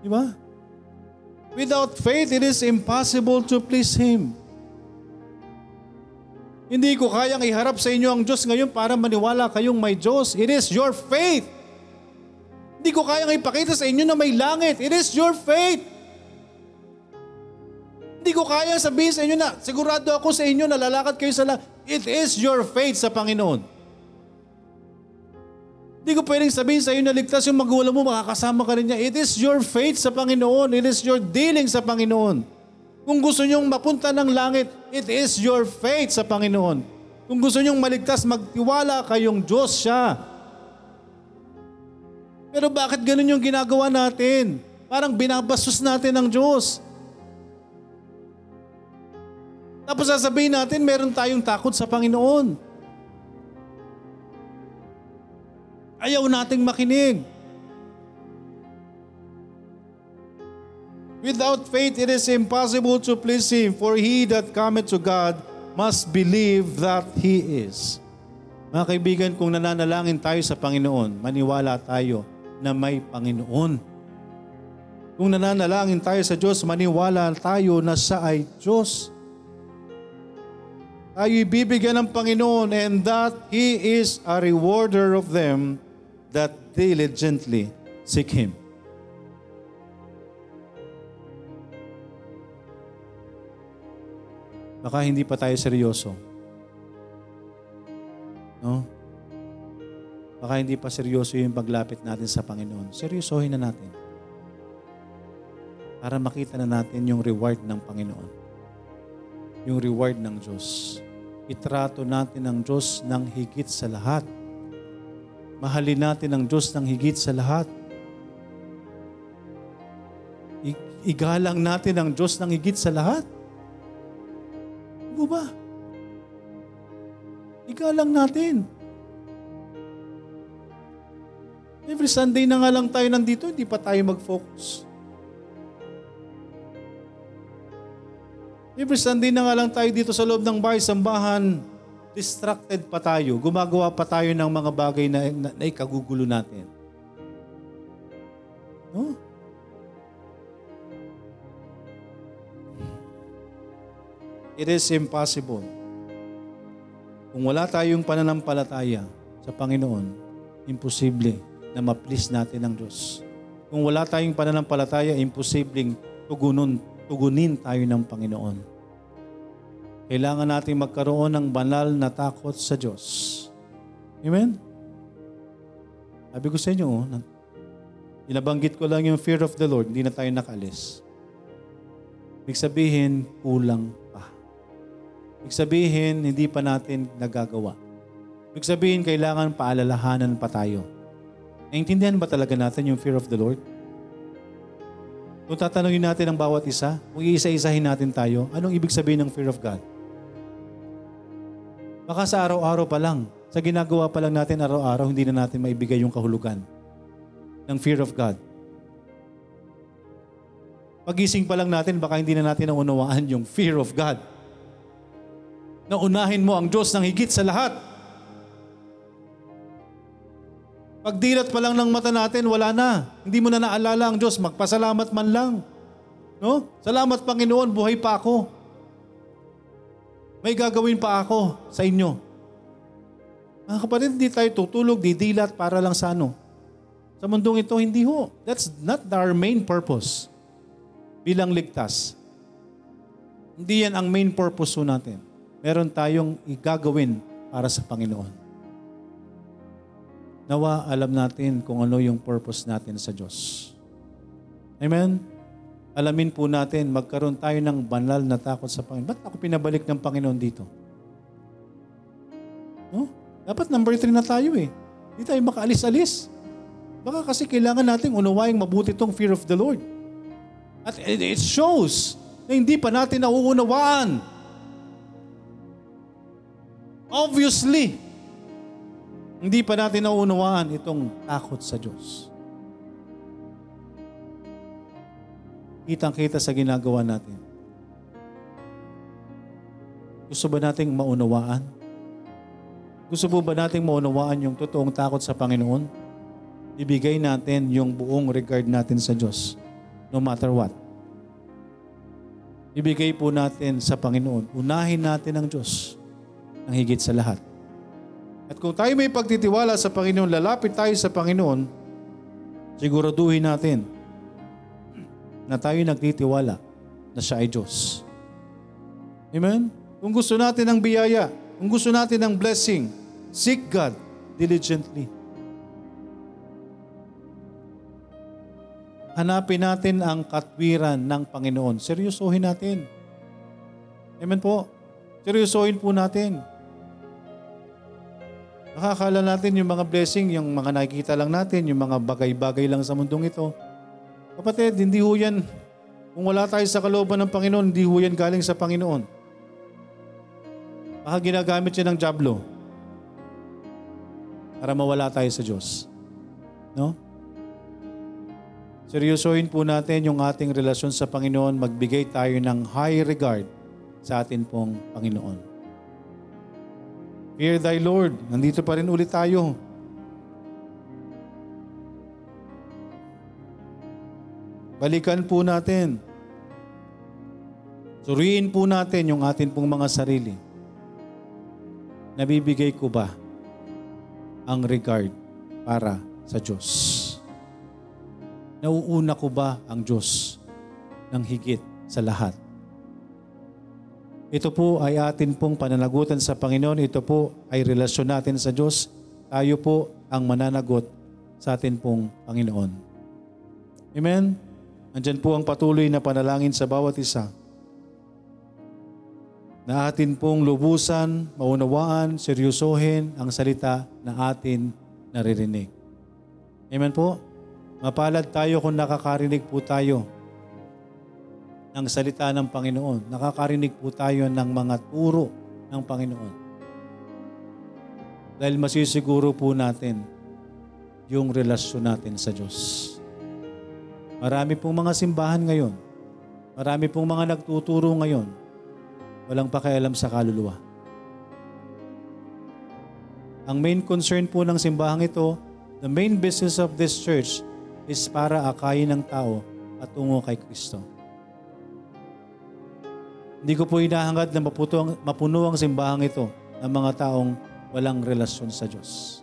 Di ba? Without faith, it is impossible to please Him. Hindi ko kayang iharap sa inyo ang Diyos ngayon para maniwala kayong may Diyos. It is your faith. Hindi ko kayang ipakita sa inyo na may langit. It is your faith. Hindi ko kayang sabihin sa inyo na sigurado ako sa inyo na lalakad kayo sa langit. It is your faith sa Panginoon. Hindi ko pwedeng sabihin sa iyo na ligtas yung magulang mo, makakasama ka rin niya. It is your faith sa Panginoon. It is your dealing sa Panginoon. Kung gusto nyong mapunta ng langit, it is your faith sa Panginoon. Kung gusto nyong maligtas, magtiwala kayong Diyos siya. Pero bakit ganun yung ginagawa natin? Parang binabastos natin ang Diyos. Tapos sasabihin natin, meron tayong takot sa Panginoon. Ayaw nating makinig. Without faith, it is impossible to please Him, for he that cometh to God must believe that He is. Mga kaibigan, kung nananalangin tayo sa Panginoon, maniwala tayo na may Panginoon. Kung nananalangin tayo sa Diyos, maniwala tayo na siya ay Diyos. Tayo ibibigyan ng Panginoon and that He is a rewarder of them that diligently seek Him. Baka hindi pa tayo seryoso. No? Baka hindi pa seryoso yung paglapit natin sa Panginoon. Seryosohin na natin. Para makita na natin yung reward ng Panginoon. Yung reward ng Diyos. Itrato natin ang Diyos ng higit sa lahat Mahalin natin ang Diyos ng higit sa lahat. Igalang natin ang Diyos ng higit sa lahat. Ano ba? Igalang natin. Every Sunday na nga lang tayo nandito, hindi pa tayo mag-focus. Every Sunday na nga lang tayo dito sa loob ng bahay, sambahan, distracted pa tayo, gumagawa pa tayo ng mga bagay na, na, na ikagugulo natin. No? It is impossible. Kung wala tayong pananampalataya sa Panginoon, imposible na ma-please natin ang Diyos. Kung wala tayong pananampalataya, imposibleng tugunin, tugunin tayo ng Panginoon. Kailangan natin magkaroon ng banal na takot sa Diyos. Amen? Sabi ko sa inyo, oh, inabanggit ko lang yung fear of the Lord, hindi na tayo nakalis. Ibig sabihin, kulang Ibig sabihin, hindi pa natin nagagawa. Ibig sabihin, kailangan paalalahanan pa tayo. Naintindihan ba talaga natin yung fear of the Lord? Kung tatanungin natin ang bawat isa, kung iisa-isahin natin tayo, anong ibig sabihin ng fear of God? Baka sa araw-araw pa lang, sa ginagawa pa lang natin araw-araw, hindi na natin maibigay yung kahulugan ng fear of God. Pagising pa lang natin, baka hindi na natin naunawaan yung fear of God na unahin mo ang Diyos ng higit sa lahat. Pagdilat pa lang ng mata natin, wala na. Hindi mo na naalala ang Diyos, magpasalamat man lang. No? Salamat Panginoon, buhay pa ako. May gagawin pa ako sa inyo. Mga kapatid, hindi tayo tutulog, didilat para lang sa ano. Sa mundong ito, hindi ho. That's not our main purpose bilang ligtas. Hindi yan ang main purpose ho natin meron tayong igagawin para sa Panginoon. Nawa alam natin kung ano yung purpose natin sa Diyos. Amen? Alamin po natin, magkaroon tayo ng banal na takot sa Panginoon. Ba't ako pinabalik ng Panginoon dito? No? Dapat number three na tayo eh. Hindi tayo makaalis-alis. Baka kasi kailangan natin unawaing mabuti tong fear of the Lord. At it shows na hindi pa natin nauunawaan Obviously, hindi pa natin naunawaan itong takot sa Diyos. Kitang-kita sa ginagawa natin. Gusto ba nating maunawaan? Gusto po ba nating maunawaan yung totoong takot sa Panginoon? Ibigay natin yung buong regard natin sa Diyos, no matter what. Ibigay po natin sa Panginoon. Unahin natin ang Diyos ng higit sa lahat. At kung tayo may pagtitiwala sa Panginoon, lalapit tayo sa Panginoon, siguraduhin natin na tayo nagtitiwala na siya ay Diyos. Amen? Kung gusto natin ng biyaya, kung gusto natin ng blessing, seek God diligently. Hanapin natin ang katwiran ng Panginoon. Seryosohin natin. Amen po. Seryosohin po natin. Nakakala natin yung mga blessing, yung mga nakikita lang natin, yung mga bagay-bagay lang sa mundong ito. Kapatid, hindi ho yan, kung wala tayo sa kalooban ng Panginoon, hindi ho yan galing sa Panginoon. Baka ginagamit siya ng jablo para mawala tayo sa Diyos. No? Seryosohin po natin yung ating relasyon sa Panginoon, magbigay tayo ng high regard sa atin pong Panginoon. Fear thy Lord. Nandito pa rin ulit tayo. Balikan po natin. Suriin po natin yung atin pong mga sarili. Nabibigay ko ba ang regard para sa Diyos? Nauuna ko ba ang Diyos ng higit sa lahat? Ito po ay atin pong pananagutan sa Panginoon. Ito po ay relasyon natin sa Diyos. Tayo po ang mananagot sa atin pong Panginoon. Amen? Andyan po ang patuloy na panalangin sa bawat isa. Na atin pong lubusan, maunawaan, seryosohin ang salita na atin naririnig. Amen po? Mapalad tayo kung nakakarinig po tayo ng salita ng Panginoon. Nakakarinig po tayo ng mga turo ng Panginoon. Dahil masisiguro po natin yung relasyon natin sa Diyos. Marami pong mga simbahan ngayon. Marami pong mga nagtuturo ngayon. Walang pakialam sa kaluluwa. Ang main concern po ng simbahang ito, the main business of this church is para akayin ng tao patungo kay Kristo. Hindi ko po hinahangad na maputo mapuno ang simbahang ito ng mga taong walang relasyon sa Diyos.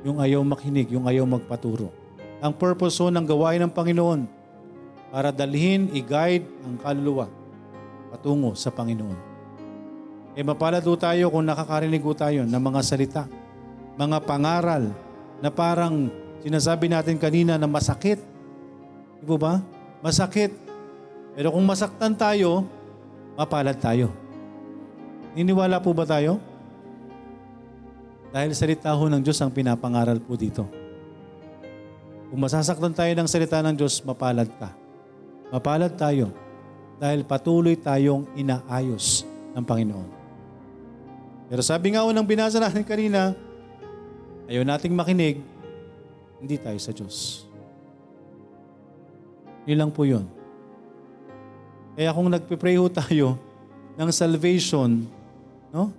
Yung ayaw makinig, yung ayaw magpaturo. Ang purpose ho ng gawain ng Panginoon para dalhin, i-guide ang kaluluwa patungo sa Panginoon. Eh mapalad tayo kung nakakarinig tayo ng mga salita, mga pangaral na parang sinasabi natin kanina na masakit. Di ba? Masakit. Pero kung masaktan tayo, mapalad tayo. Niniwala po ba tayo? Dahil salita ho ng Diyos ang pinapangaral po dito. Kung masasaktan tayo ng salita ng Diyos, mapalad ka. Mapalad tayo dahil patuloy tayong inaayos ng Panginoon. Pero sabi nga unang binasa natin kanina, ayaw nating makinig, hindi tayo sa Diyos. Yun lang po yun. Kaya kung nagpipray ho tayo ng salvation, no?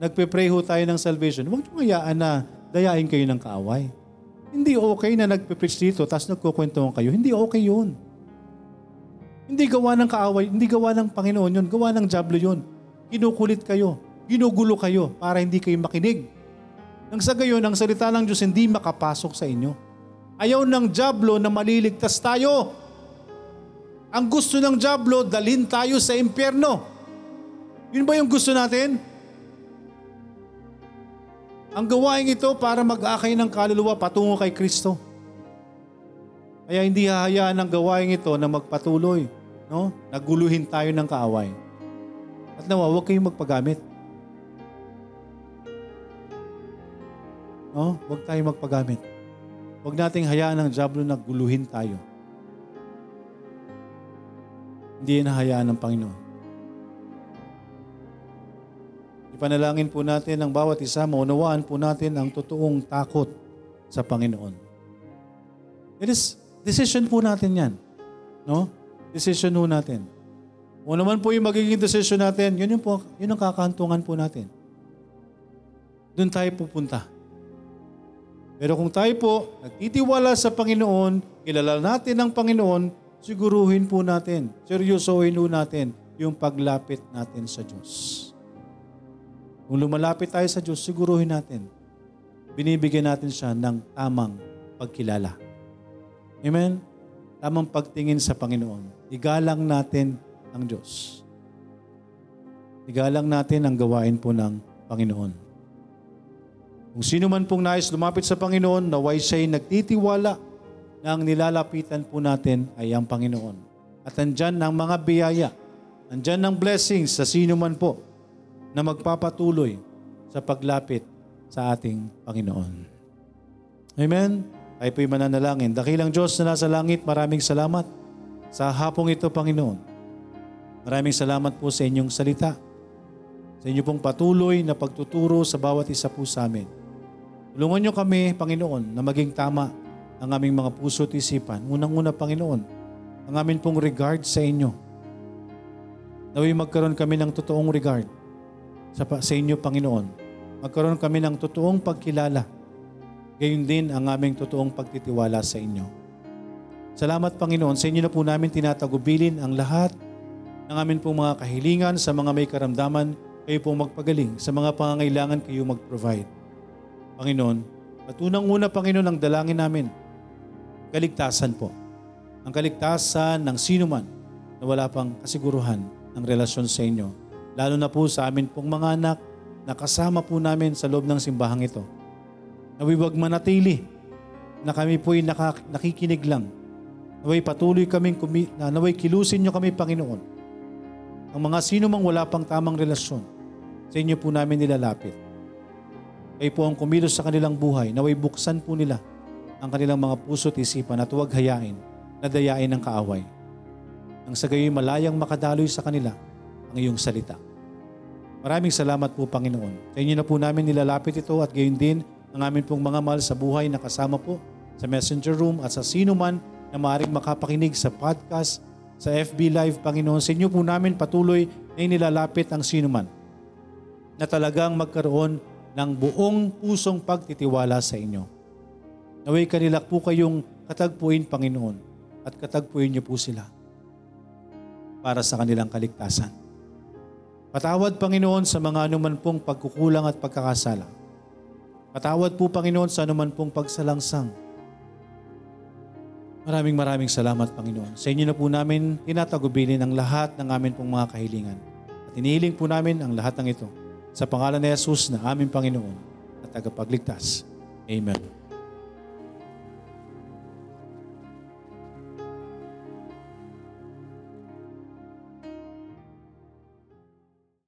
Nagpipray ho tayo ng salvation, huwag nyo hayaan na dayain kayo ng kaaway. Hindi okay na nagpipreach dito tapos nagkukwentuhan kayo. Hindi okay yun. Hindi gawa ng kaaway, hindi gawa ng Panginoon yun, gawa ng Diablo yun. Kinukulit kayo. Ginugulo kayo para hindi kayo makinig. Nang sa gayon, ang salita ng Diyos hindi makapasok sa inyo. Ayaw ng Diablo na maliligtas tayo. Ang gusto ng Diablo, dalhin tayo sa impyerno. Yun ba yung gusto natin? Ang gawain ito para mag-akay ng kaluluwa patungo kay Kristo. Kaya hindi hahayaan ang gawain ito na magpatuloy. No? Naguluhin tayo ng kaaway. At nawa, huwag kayong magpagamit. No? Huwag tayong magpagamit. Huwag nating hayaan ng Diablo na guluhin tayo. Hindi yan hayaan ng Panginoon. Ipanalangin po natin ang bawat isa, maunawaan po natin ang totoong takot sa Panginoon. It is decision po natin yan. No? Decision po natin. O naman po yung magiging decision natin, yun, yung po, yun ang kakahantungan po natin. Doon tayo pupunta. Pero kung tayo po nagtitiwala sa Panginoon, kilala natin ang Panginoon, siguruhin po natin, seryosohin po natin yung paglapit natin sa Diyos. Kung lumalapit tayo sa Diyos, siguruhin natin, binibigyan natin siya ng tamang pagkilala. Amen? Tamang pagtingin sa Panginoon. Igalang natin ang Diyos. Igalang natin ang gawain po ng Panginoon. Kung sino man pong nais lumapit sa Panginoon, naway siya'y nagtitiwala na ang nilalapitan po natin ay ang Panginoon. At andyan ang mga biyaya, andyan ang blessings sa sino man po na magpapatuloy sa paglapit sa ating Panginoon. Amen? Tayo po'y mananalangin. Dakilang Diyos na nasa langit, maraming salamat sa hapong ito, Panginoon. Maraming salamat po sa inyong salita. Sa inyo pong patuloy na pagtuturo sa bawat isa po sa amin. Tulungan niyo kami, Panginoon, na maging tama ang aming mga puso at isipan. Unang-una, Panginoon, ang amin pong regard sa inyo. Naway magkaroon kami ng totoong regard sa, sa inyo, Panginoon. Magkaroon kami ng totoong pagkilala. Gayon din ang aming totoong pagtitiwala sa inyo. Salamat, Panginoon. Sa inyo na po namin tinatagubilin ang lahat ng amin pong mga kahilingan sa mga may karamdaman, kayo pong magpagaling. Sa mga pangangailangan, kayo mag-provide. Panginoon, at unang-una, Panginoon, ang dalangin namin, kaligtasan po. Ang kaligtasan ng sino man na wala pang kasiguruhan ng relasyon sa inyo. Lalo na po sa amin pong mga anak na kasama po namin sa loob ng simbahang ito. Naway wag manatili na kami po'y nakikinig lang. Naway patuloy kaming kumi, na naway kilusin nyo kami, Panginoon ang mga sino mang wala pang tamang relasyon, sa inyo po namin nilalapit. Kayo po ang kumilos sa kanilang buhay, naway buksan po nila ang kanilang mga puso at isipan at huwag hayain na dayain ng kaaway. Ang sa gayoy malayang makadaloy sa kanila ang iyong salita. Maraming salamat po Panginoon. Sa inyo na po namin nilalapit ito at gayon din ang amin pong mga mahal sa buhay na kasama po sa messenger room at sa sino man na maaaring makapakinig sa podcast sa FB Live, Panginoon. Sa inyo po namin patuloy na inilalapit ang sinuman na talagang magkaroon ng buong pusong pagtitiwala sa inyo. Naway kanila po kayong katagpuin, Panginoon, at katagpuin niyo po sila para sa kanilang kaligtasan. Patawad, Panginoon, sa mga anuman pong pagkukulang at pagkakasala. Patawad po, Panginoon, sa anuman pong pagsalangsang. Maraming maraming salamat, Panginoon. Sa inyo na po namin tinatagubilin ang lahat ng amin pong mga kahilingan. At inihiling po namin ang lahat ng ito sa pangalan ni Jesus na aming Panginoon at tagapagligtas. Amen.